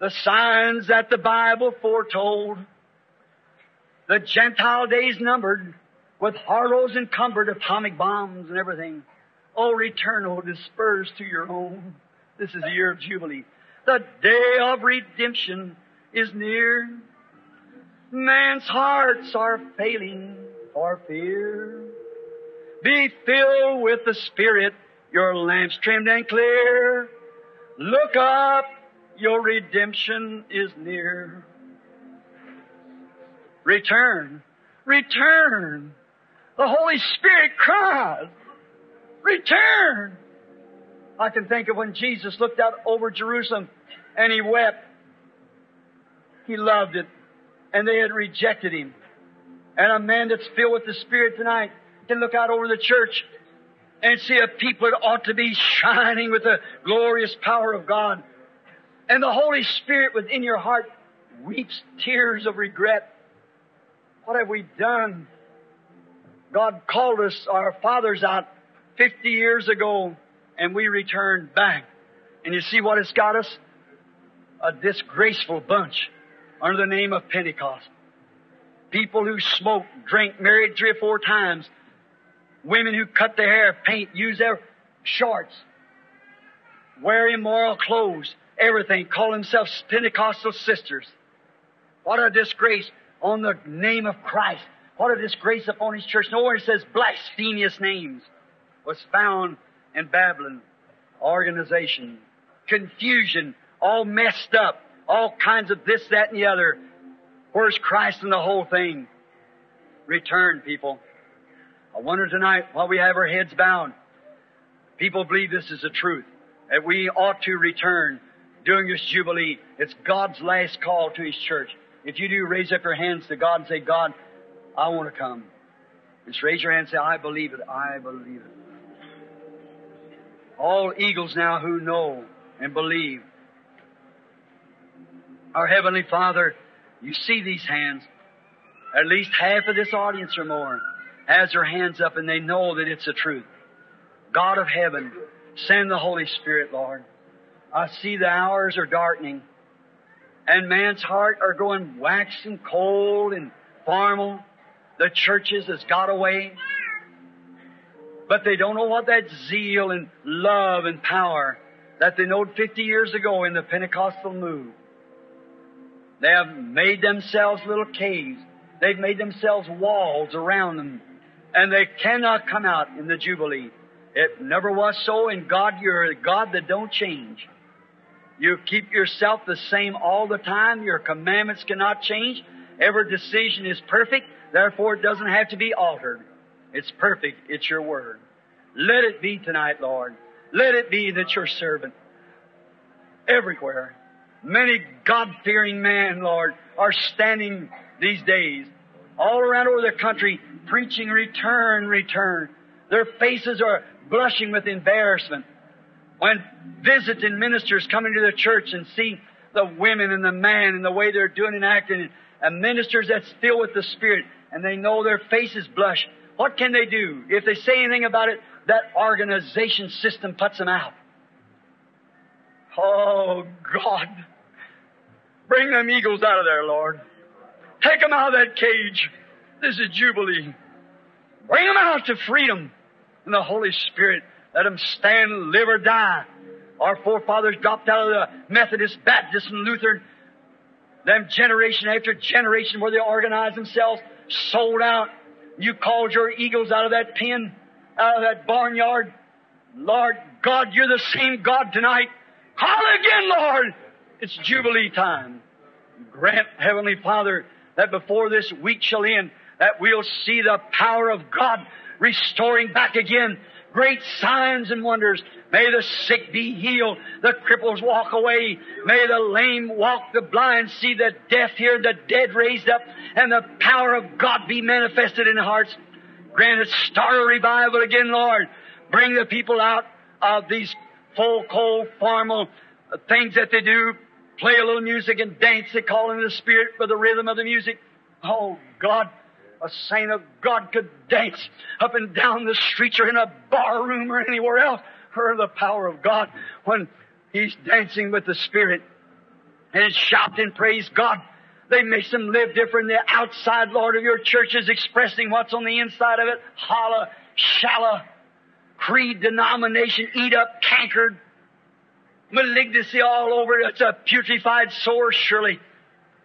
The signs that the Bible foretold. The Gentile days numbered with harlows encumbered, atomic bombs and everything. Oh, return, oh, disperse to your own. This is the year of Jubilee. The day of redemption is near. Man's hearts are failing for fear. Be filled with the Spirit, your lamps trimmed and clear. Look up, your redemption is near. Return, return. The Holy Spirit cries, return. I can think of when Jesus looked out over Jerusalem and he wept. He loved it. And they had rejected him. And a man that's filled with the Spirit tonight can look out over the church and see a people that ought to be shining with the glorious power of God. And the Holy Spirit within your heart weeps tears of regret. What have we done? God called us, our fathers out 50 years ago, and we returned back. And you see what it's got us? A disgraceful bunch under the name of Pentecost. People who smoke, drink, married three or four times. Women who cut their hair, paint, use their shorts, wear immoral clothes, everything, call themselves Pentecostal sisters. What a disgrace on the name of Christ. What a disgrace upon His church. Nowhere it says blasphemous names was found in Babylon. Organization, confusion, all messed up, all kinds of this, that, and the other. Where's Christ in the whole thing? Return, people. I wonder tonight, while we have our heads bowed, people believe this is the truth, that we ought to return during this Jubilee. It's God's last call to His church. If you do, raise up your hands to God and say, God, I want to come. Just raise your hand and say, I believe it. I believe it. All eagles now who know and believe. Our Heavenly Father, you see these hands. At least half of this audience or more has their hands up and they know that it's the truth. God of heaven, send the Holy Spirit, Lord. I see the hours are darkening and man's heart are going waxing cold and formal. The churches has got away. But they don't know what that zeal and love and power that they knowed 50 years ago in the Pentecostal move. They have made themselves little caves. They've made themselves walls around them. And they cannot come out in the Jubilee. It never was so, and God, you're a God that don't change. You keep yourself the same all the time. Your commandments cannot change. Every decision is perfect. Therefore, it doesn't have to be altered. It's perfect. It's your word. Let it be tonight, Lord. Let it be that your servant everywhere, many God-fearing men, Lord, are standing these days all around over the country preaching return, return. Their faces are blushing with embarrassment when visiting ministers come into the church and see the women and the man and the way they're doing and acting, and ministers that's filled with the Spirit, and they know their faces blush, what can they do? If they say anything about it, that organization system puts them out. Oh, God. Bring them eagles out of there, Lord. Take them out of that cage. This is Jubilee. Bring them out to freedom in the Holy Spirit. Let them stand, live, or die. Our forefathers dropped out of the Methodist, Baptist, and Lutheran. Them generation after generation where they organized themselves, sold out. You called your eagles out of that pen, out of that barnyard. Lord God, you're the same God tonight. Call again, Lord. It's Jubilee time. Grant, Heavenly Father, that before this week shall end, that we'll see the power of God restoring back again great signs and wonders. May the sick be healed, the cripples walk away, may the lame walk, the blind see, the deaf hear, the dead raised up, and the power of God be manifested in hearts. Grant it, start a revival again, Lord. Bring the people out of these full, cold, formal things that they do. Play a little music and dance. They call in the spirit for the rhythm of the music. Oh, God, a saint of God could dance up and down the streets or in a bar room or anywhere else the power of God when he's dancing with the Spirit and shout and praise God. They makes them live different. The outside, Lord, of your church is expressing what's on the inside of it. Holla, shalla, creed, denomination, eat up, cankered, malignancy all over it. It's a putrefied sore, surely.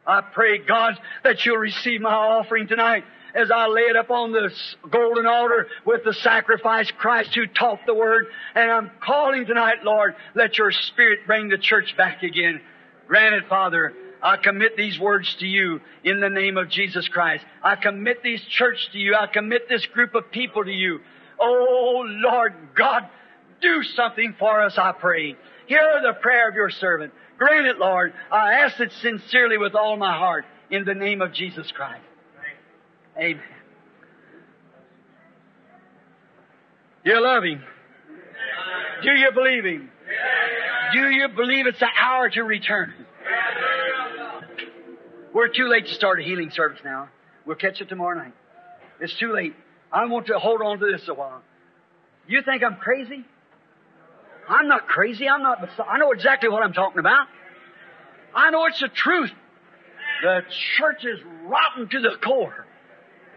I pray, God, that you'll receive my offering tonight as I lay it up on the golden altar with the sacrifice Christ who taught the word. And I'm calling tonight, Lord, let your spirit bring the church back again. Granted, Father, I commit these words to you in the name of Jesus Christ. I commit this church to you. I commit this group of people to you. Oh, Lord God, do something for us, I pray. Hear the prayer of your servant. Grant it, Lord. I ask it sincerely with all my heart in the name of Jesus Christ. Amen. You love Him? Do you believe Him? Do you believe it's the hour to return? We're too late to start a healing service now. We'll catch it tomorrow night. It's too late. I want to hold on to this a while. You think I'm crazy? I'm not crazy. I'm not. I know exactly what I'm talking about. I know it's the truth. The church is rotten to the core.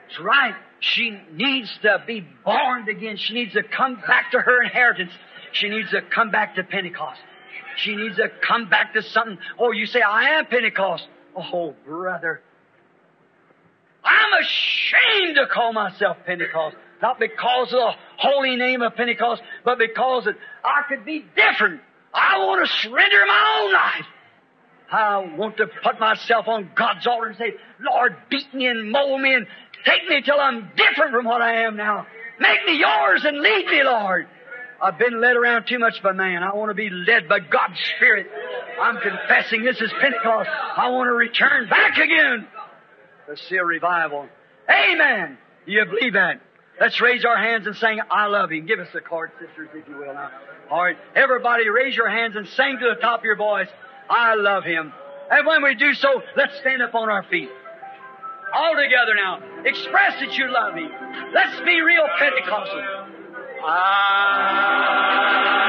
It's right. She needs to be born again. She needs to come back to her inheritance. She needs to come back to Pentecost. She needs to come back to something. Oh, you say, I am Pentecost. Oh, brother. I'm ashamed to call myself Pentecost. Not because of the holy name of Pentecost, but because that I could be different. I want to surrender my own life. I want to put myself on God's altar and say, Lord, beat me and mold me and take me till I'm different from what I am now. Make me yours and lead me, Lord. I've been led around too much by man. I want to be led by God's Spirit. I'm confessing this is Pentecost. I want to return back again to see a revival. Amen. You believe that? Let's raise our hands and sing, I love Him. Give us the chord, sisters, if you will now. All right. Everybody raise your hands and sing to the top of your voice, I love Him. And when we do so, let's stand up on our feet. All together now. Express that you love Him. Let's be real Pentecostal. Now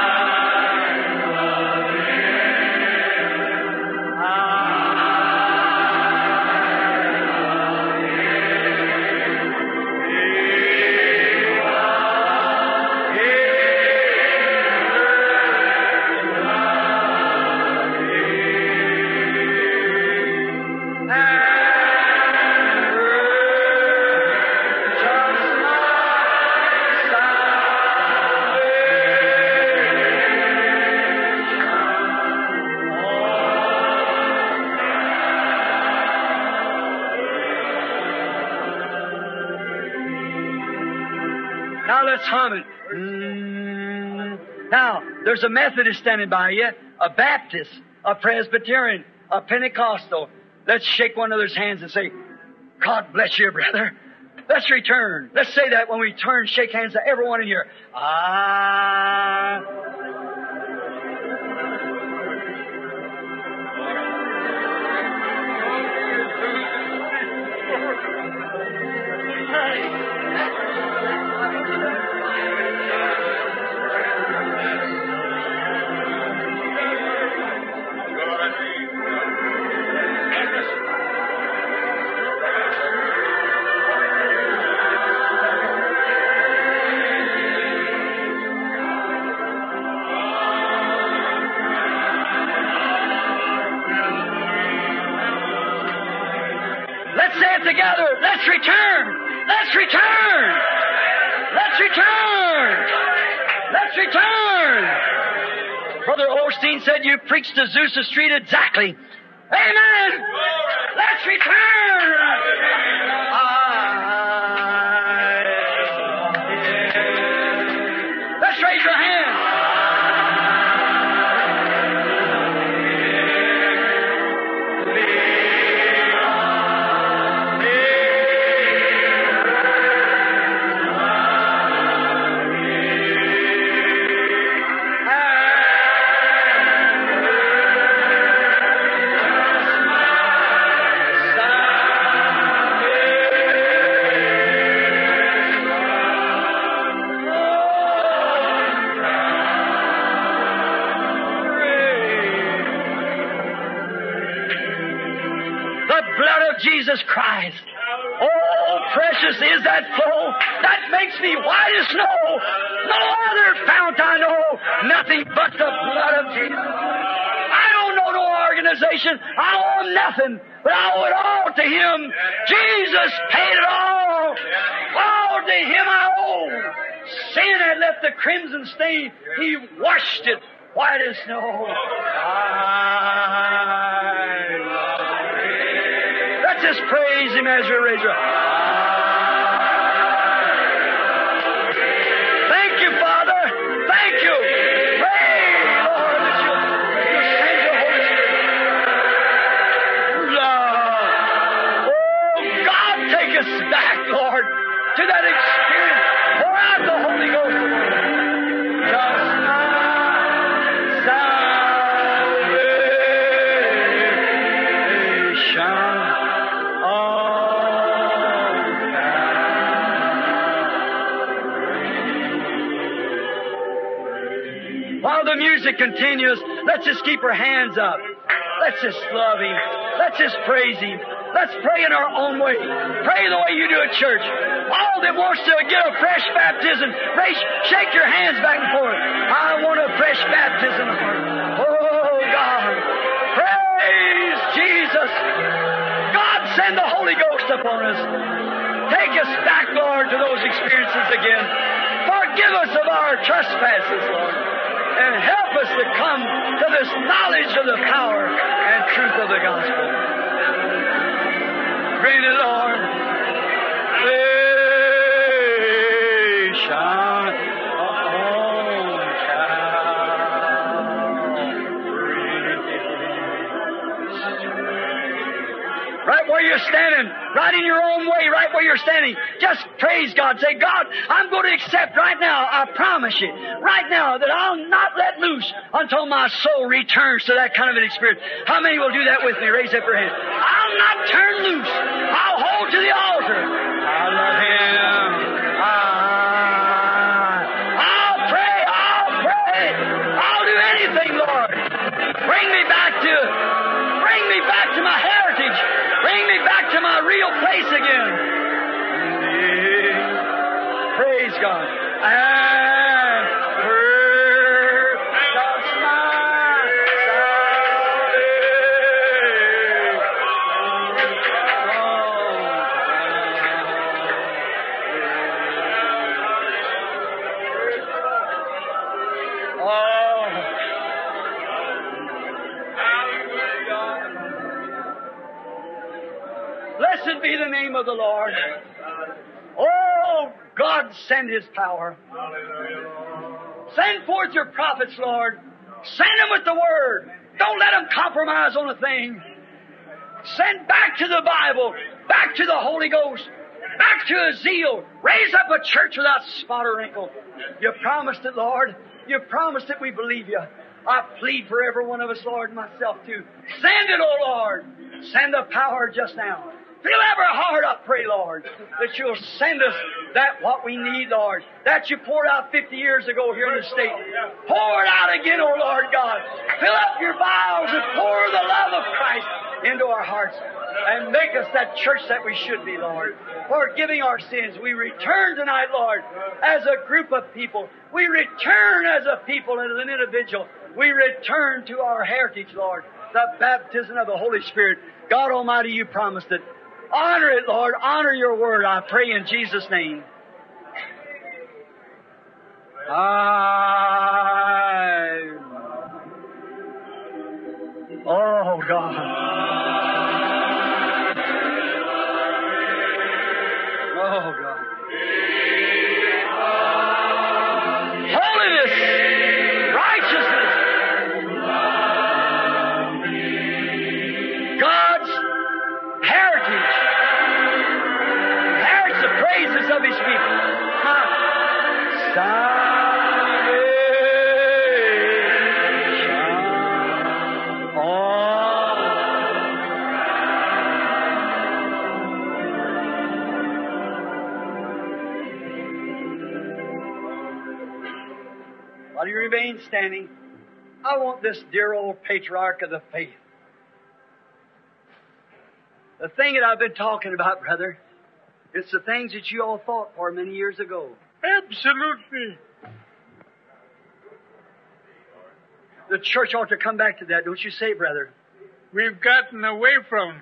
it. Mm. Now, there's a Methodist standing by you, a Baptist, a Presbyterian, a Pentecostal. Let's shake one another's hands and say, God bless you, brother. Let's return. Let's say that when we turn, shake hands to everyone in here. Ah. Return. Let's return. Let's return. Let's return. Brother Osteen said you preached to Azusa Street exactly. Amen. Let's return. Precious is that flow that makes me white as snow. No other fount I know, nothing but the blood of Jesus. I don't know no organization. I owe nothing, but I owe it all to Him. Jesus paid it all. All to Him I owe. Sin had left the crimson stain. He washed it white as snow. Let's just praise Him as you raise Thank you, Father. Thank you. Pray, Lord, that you, you send your Holy Spirit. Lord. Oh, God, take us back, Lord, to that experience. Pour out the Holy Ghost. Music continues, let's just keep our hands up. Let's just love Him. Let's just praise Him. Let's pray in our own way. Pray the way you do at church. All that wants to get a fresh baptism, raise, shake your hands back and forth. I want a fresh baptism. Oh, God. Praise Jesus. God, send the Holy Ghost upon us. Take us back, Lord, to those experiences again. Forgive us of our trespasses, Lord and help us to come to this knowledge of the power and truth of the gospel. It, Lord. On Calvary. Right where you're standing, right in your own way, right where you're standing, just praise God. Say, God, I'm going to accept right now, I promise you, right now, that I'll not let loose until my soul returns to that kind of an experience. How many will do that with me? Raise up your hand. I'll not turn loose. I'll hold to the altar. Send His power. Send forth your prophets, Lord. Send them with the Word. Don't let them compromise on a thing. Send back to the Bible, back to the Holy Ghost, back to a zeal. Raise up a church without spot or wrinkle. You promised it, Lord. You promised it. We believe you. I plead for every one of us, Lord, and myself too. Send it, oh Lord. Send the power just now. Fill every heart up, pray, Lord, that you'll send us that what we need, Lord. That you poured out 50 years ago here in the state. Pour it out again, oh Lord God. Fill up your vials and pour the love of Christ into our hearts and make us that church that we should be, Lord. Forgiving our sins, we return tonight, Lord, as a group of people. We return as a people and as an individual. We return to our heritage, Lord, the baptism of the Holy Spirit. God Almighty, you promised it. Honor it, Lord. Honor your word, I pray in Jesus' name. I... Oh, God. Oh, God. You remain standing, I want this dear old patriarch of the faith The thing that I've been talking about, brother, it's the things that you all fought for many years ago. Absolutely. The church ought to come back to that, don't you say, brother? We've gotten away from.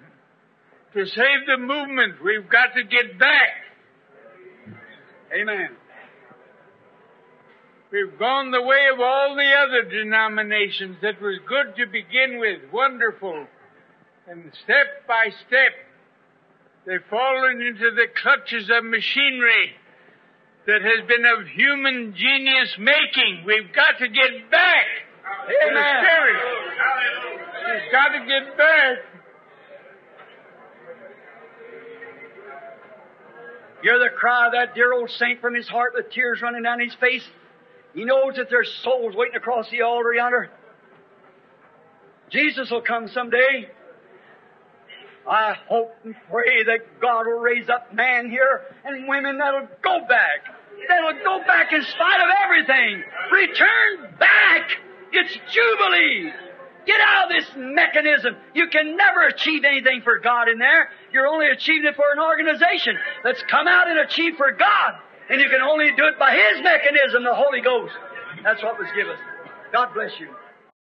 To save the movement, we've got to get back. Amen. We've gone the way of all the other denominations that was good to begin with, wonderful. And step by step, they've fallen into the clutches of machinery that has been of human genius making. We've got to get back to the Spirit. We've got to get back. You hear the cry of that dear old saint from his heart with tears running down his face. He knows that there's souls waiting across the altar yonder. Jesus will come someday. I hope and pray that God will raise up man here and women that'll go back. That'll go back in spite of everything. Return back. It's Jubilee. Get out of this mechanism. You can never achieve anything for God in there. You're only achieving it for an organization. Let's come out and achieve for God. And you can only do it by His mechanism, the Holy Ghost. That's what was given. God bless you.